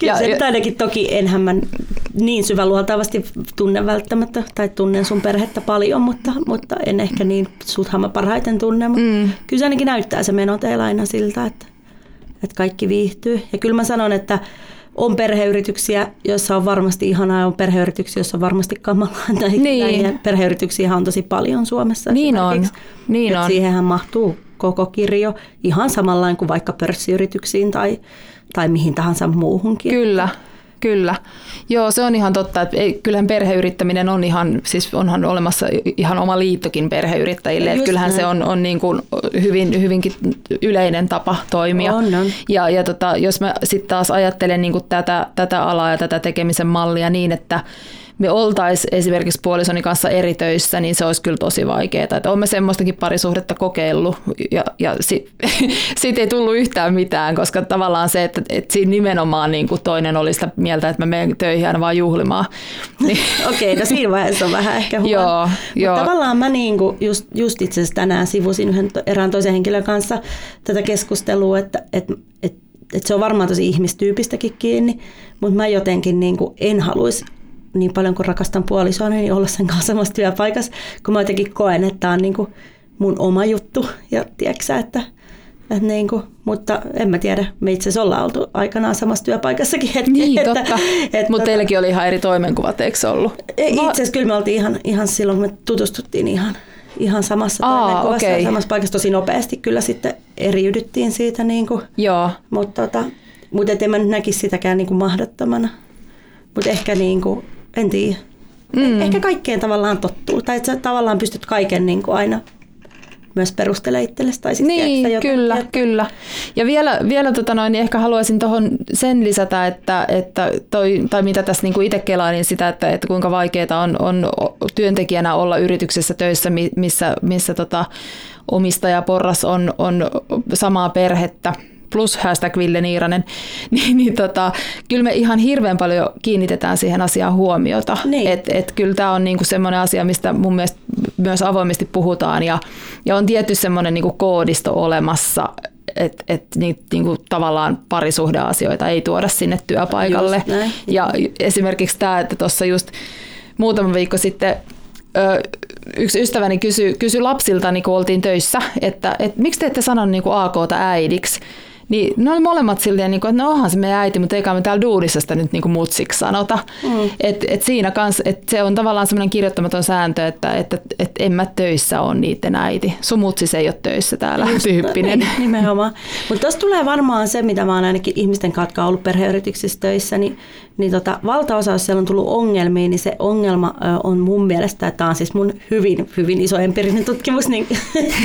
Kyllä ja, se ainakin toki enhän mä niin syväluoltavasti tunne välttämättä, tai tunnen sun perhettä paljon, mutta, mutta en ehkä niin suthan mä parhaiten tunne. Mutta mm. Kyllä se ainakin näyttää se menoteilla aina siltä, että, että kaikki viihtyy. Ja kyllä mä sanon, että on perheyrityksiä, joissa on varmasti ihanaa, on perheyrityksiä, joissa on varmasti kamalaa. Tai niin. perheyrityksiä on tosi paljon Suomessa. Niin on. Niin on. Siihenhän mahtuu koko kirjo ihan samanlain kuin vaikka pörssiyrityksiin tai, tai mihin tahansa muuhunkin. Kyllä, Kyllä. Joo, se on ihan totta, että kyllähän perheyrittäminen on ihan, siis onhan olemassa ihan oma liittokin perheyrittäjille, että kyllähän näin. se on, on niin kuin hyvin, hyvinkin yleinen tapa toimia. On, on. Ja, ja tota, jos mä sitten taas ajattelen niin kuin tätä, tätä alaa ja tätä tekemisen mallia niin, että me oltaisiin esimerkiksi puolisoni kanssa eri töissä, niin se olisi kyllä tosi vaikeaa. Että olemme semmoistakin parisuhdetta kokeillut ja, ja si, siitä ei tullut yhtään mitään, koska tavallaan se, että, että siinä nimenomaan niin kuin toinen oli sitä mieltä, että mä menen töihin aina vaan juhlimaan. Niin. Okei, no siinä vaiheessa on vähän ehkä huono. joo, joo. tavallaan mä niin kuin just, just itse asiassa tänään sivusin yhden erään toisen henkilön kanssa tätä keskustelua, että, että, että, että se on varmaan tosi ihmistyypistäkin kiinni, mutta mä jotenkin niin kuin en haluaisi niin paljon kuin rakastan puolisoa, niin olla sen kanssa samassa työpaikassa, kun mä jotenkin koen, että tämä on niin kuin mun oma juttu. Ja tiedätkö että, että niin kuin, mutta en mä tiedä, me itse asiassa ollaan oltu aikanaan samassa työpaikassakin hetki. Niin, että, totta. Että, mutta tota- teilläkin oli ihan eri toimenkuvat, eikö se ollut? Itse asiassa kyllä me oltiin ihan, ihan silloin, kun me tutustuttiin ihan, ihan samassa Aa, okay. samassa paikassa tosi nopeasti kyllä sitten eriydyttiin siitä. Niin kuin, Joo. Mutta, tota, mutta en mä nyt näkisi sitäkään niin kuin mahdottomana. Mutta ehkä niin kuin, en tiedä. Mm. Ehkä kaikkeen tavallaan tottuu. Tai että sä tavallaan pystyt kaiken niin kuin aina myös perustele itsellesi. Tai niin, jotain, kyllä, jotain. kyllä. Ja vielä, vielä tota noin, niin ehkä haluaisin tuohon sen lisätä, että, että toi, tai mitä tässä niin itse kelaan, niin sitä, että, että kuinka vaikeaa on, on työntekijänä olla yrityksessä töissä, missä, missä tota, omistajaporras on, on samaa perhettä plus hashtag Ville Niiranen, niin, niin tota, kyllä me ihan hirveän paljon kiinnitetään siihen asiaan huomiota. Niin. Että et kyllä tämä on niinku semmoinen asia, mistä mun mielestä myös avoimesti puhutaan ja, ja on tietty semmoinen niinku koodisto olemassa, että et niitä niinku tavallaan parisuhdeasioita ei tuoda sinne työpaikalle. Ja esimerkiksi tämä, että tuossa just muutama viikko sitten yksi ystäväni kysyi, kysyi lapsilta, niin kun oltiin töissä, että, että miksi te ette sano niin AKta äidiksi? Niin ne oli molemmat silleen, niin kuin, että no onhan se meidän äiti, mutta eikä me täällä duudissa sitä nyt niin kuin mutsiksi sanota. Mm. Et, et siinä kanssa, että se on tavallaan semmoinen kirjoittamaton sääntö, että, että, että en mä töissä ole niiden äiti. Sun mutsis ei ole töissä täällä Just, tyyppinen. Niin, nimenomaan. Mutta tuossa tulee varmaan se, mitä mä oon ainakin ihmisten kanssa ollut perheyrityksissä töissä, niin, niin tota, valtaosa, jos siellä on tullut ongelmia, niin se ongelma on mun mielestä, että tämä on siis mun hyvin, hyvin iso empiirinen tutkimus, niin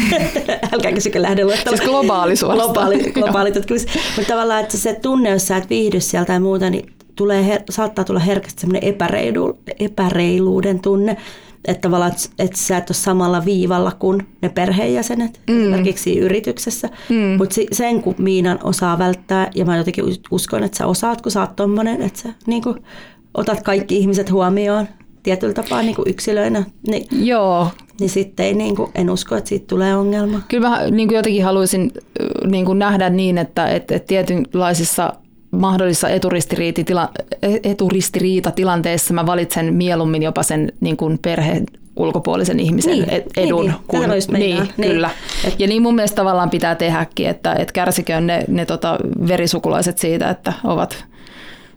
älkää kysykö lähde Siis globaali Globaali, globaali tutkimus. Mutta tavallaan, että se tunne, jos sä et viihdy sieltä tai muuta, niin tulee, her- saattaa tulla herkästi semmoinen epäreilu, epäreiluuden tunne, että tavallaan, että, sä et ole samalla viivalla kuin ne perheenjäsenet mm. esimerkiksi yrityksessä. Mm. Mutta sen kun Miinan osaa välttää, ja mä jotenkin uskon, että sä osaat, kun sä oot tommonen, että sä niin kuin, otat kaikki ihmiset huomioon tietyllä tapaa niin kuin yksilöinä. Niin, Joo. Niin sitten ei, niin kuin, en usko, että siitä tulee ongelma. Kyllä mä niin kuin jotenkin haluaisin niin kuin nähdä niin, että, että, että tietynlaisissa mahdollisissa eturistiriitatilanteissa mä valitsen mieluummin jopa sen niin kuin perheen ulkopuolisen ihmisen niin, edun. Niin, kun, niin, niin, niin, kyllä. Et, ja niin mun mielestä tavallaan pitää tehdäkin, että et kärsiköön ne, ne tota verisukulaiset siitä, että ovat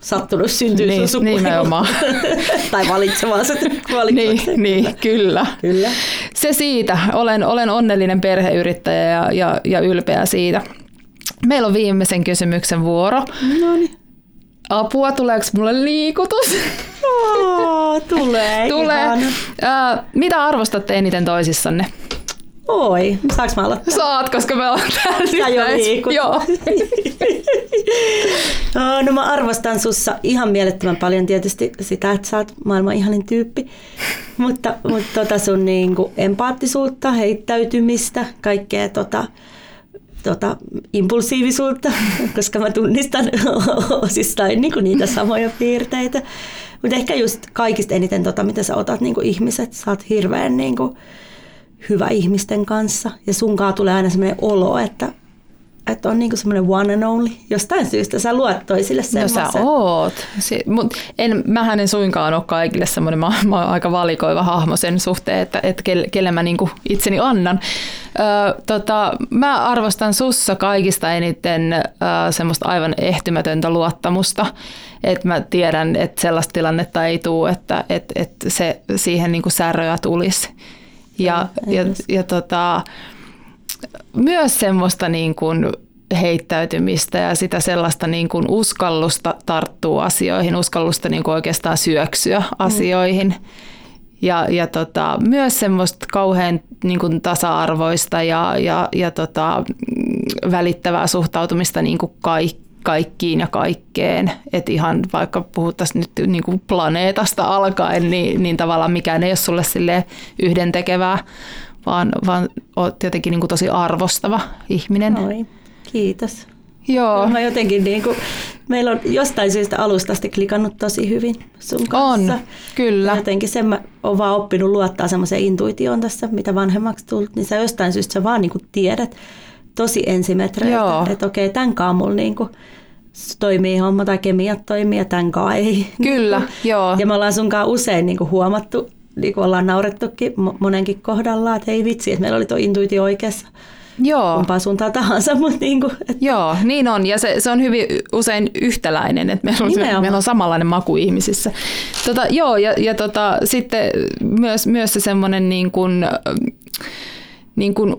sattunut syntyä niin, sun Nimenomaan. tai valitsemaan se. Niin, niin, kyllä. kyllä. Se siitä. Olen, olen onnellinen perheyrittäjä ja, ja, ja ylpeä siitä. Meillä on viimeisen kysymyksen vuoro. No niin. Apua, tuleeko mulle liikutus? Oh, tulee. tulee. Uh, mitä arvostatte eniten toisissanne? Oi, saaks mä aloittaa? Saat, koska me ollaan täällä Sä jo liikut. Joo. No mä arvostan sussa ihan mielettömän paljon tietysti sitä, että sä oot maailman ihanin tyyppi. Mutta, mutta tota sun niinku empaattisuutta, heittäytymistä, kaikkea tota, tota, impulsiivisuutta, koska mä tunnistan osistain niinku niitä samoja piirteitä. Mutta ehkä just kaikista eniten tota, mitä sä otat niinku ihmiset. Sä oot hirveän niinku, hyvä ihmisten kanssa ja sunkaan tulee aina sellainen olo, että että on niinku semmoinen one and only. Jostain syystä sä luot toisille No semmoisen. sä oot. Si- mut en, mähän en suinkaan ole kaikille semmoinen, mä, mä oon aika valikoiva hahmo sen suhteen, että, että kelle, kelle mä niinku itseni annan. Ö, tota, mä arvostan sussa kaikista eniten ö, semmoista aivan ehtymätöntä luottamusta. Että mä tiedän, että sellaista tilannetta ei tule, että et, et se, siihen niinku säröä tulisi. Ja, ja, ja, ja tota, myös semmoista niin kuin heittäytymistä ja sitä sellaista niin kuin uskallusta tarttua asioihin, uskallusta niin kuin oikeastaan syöksyä asioihin. Ja, ja tota, myös semmoista kauhean niin kuin tasa-arvoista ja, ja, ja tota, mm, välittävää suhtautumista niin kuin kaikkiin kaikkiin ja kaikkeen. Että ihan vaikka puhuttaisiin nyt niin kuin planeetasta alkaen, niin, niin tavallaan mikään ei ole sulle sille yhdentekevää, vaan, vaan oot jotenkin niin kuin tosi arvostava ihminen. Oi, kiitos. Joo, Mä jotenkin niin kuin, meillä on jostain syystä alusta asti klikannut tosi hyvin sun kanssa. on, kyllä. Ja jotenkin sen mä oon vaan oppinut luottaa semmoiseen intuitioon tässä, mitä vanhemmaksi tullut, niin sä jostain syystä sä vaan niin kuin tiedät tosi ensimetreiltä, Joo. että okei, tämän kanssa mulla niin kuin toimii homma tai kemiat toimii ja tämän kanssa ei. Kyllä, joo. Ja me ollaan sunkaan usein niin kuin huomattu, niin kuin ollaan naurettukin mo- monenkin kohdalla, että ei vitsi, että meillä oli tuo intuitio oikeassa Joo. kumpaan suuntaan tahansa, mutta niin kuin, että Joo, niin on. Ja se, se on hyvin usein yhtäläinen, että meillä on, Nimenomaan. meillä on samanlainen maku ihmisissä. Tota, joo, ja, ja tota, sitten myös, myös se semmoinen niin kuin, niin kuin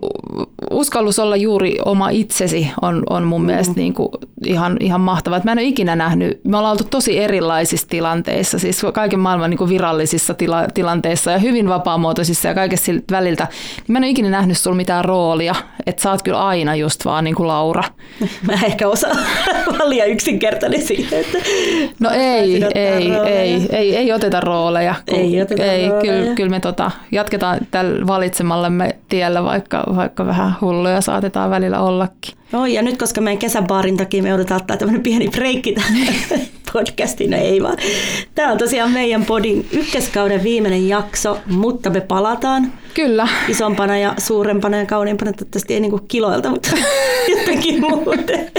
uskallus olla juuri oma itsesi on, on mun mielestä niin kuin ihan, ihan mahtavaa. Mä en ole ikinä nähnyt, me ollaan oltu tosi erilaisissa tilanteissa, siis kaiken maailman niin kuin virallisissa tila, tilanteissa ja hyvin vapaamuotoisissa ja kaikessa siltä väliltä. Niin mä en ole ikinä nähnyt sulla mitään roolia, että sä oot kyllä aina just vaan niin kuin Laura. Mä ehkä osaan liian yksinkertainen siihen, että No ei, ei, rooleja. ei, ei, ei oteta rooleja. Ei oteta ei, rooleja. Kyllä, kyllä me tota, jatketaan tällä valitsemallemme tiellä, vaikka, vaikka vähän hulluja saatetaan välillä ollakin. Oi, ja nyt koska meidän kesäbaarin takia me joudutaan ottaa tämmöinen pieni breikki tähän podcastiin, no ei vaan. Tämä on tosiaan meidän podin ykköskauden viimeinen jakso, mutta me palataan Kyllä. isompana ja suurempana ja kauniimpana, toivottavasti ei niinku kiloilta, mutta jotenkin muuten.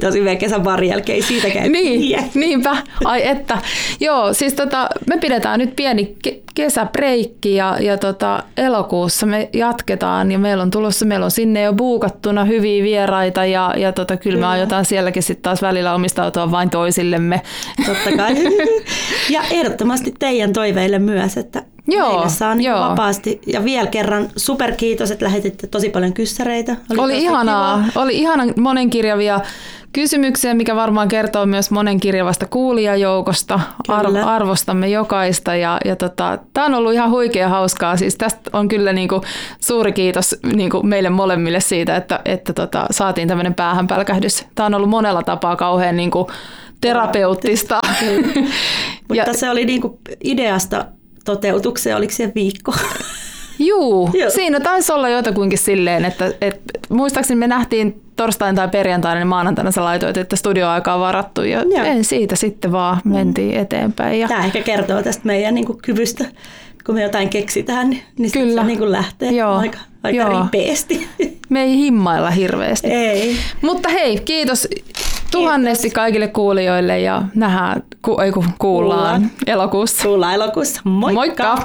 Tosi meidän kesäbaarin jälkeen ei siitäkään Niin, niinpä. Ai että. Joo, siis tota, me pidetään nyt pieni ke- kesäbreikki ja, ja tota, elokuussa me jatketaan ja meillä on tulossa, meillä on sinne jo buukattuna hyviä vieraita ja, ja tota, kyllä me aiotaan sielläkin sitten taas välillä omistautua vain toisillemme. Totta kai. Ja ehdottomasti teidän toiveille myös, että Joo, meille saa niin joo. vapaasti. Ja vielä kerran superkiitos, että lähetitte tosi paljon kyssäreitä. Oli tosi ihanaa, kiva. oli ihana monenkirjavia kysymyksiä, mikä varmaan kertoo myös monenkirjavasta kuulijajoukosta. Kyllä. arvostamme jokaista ja, ja tota, tämä on ollut ihan huikea hauskaa. Siis tästä on kyllä niinku suuri kiitos niinku meille molemmille siitä, että, että tota, saatiin tämmöinen päähänpälkähdys. Tämä on ollut monella tapaa kauhean niinku terapeuttista. Mutta se oli niinku ideasta toteutukseen, oliko se viikko? Juu, Joo. siinä taisi olla jotakuinkin silleen, että, että muistaakseni me nähtiin torstain tai perjantaina, niin maanantaina sä laitoit, että studioaika on varattu ja Joo. en siitä sitten vaan mentiin eteenpäin. Ja Tämä ehkä kertoo tästä meidän niinku kyvystä, kun me jotain keksitään, niin, niin Kyllä. se niinku lähtee Joo. aika, aika Joo. ripeästi. me ei himmailla hirveästi. ei. Mutta hei, kiitos tuhannesti kaikille kuulijoille ja nähdään, ku, ei, ku, kuullaan Kuullaan. elokuussa. Kuullaan elokuussa. Moikka! Moikka!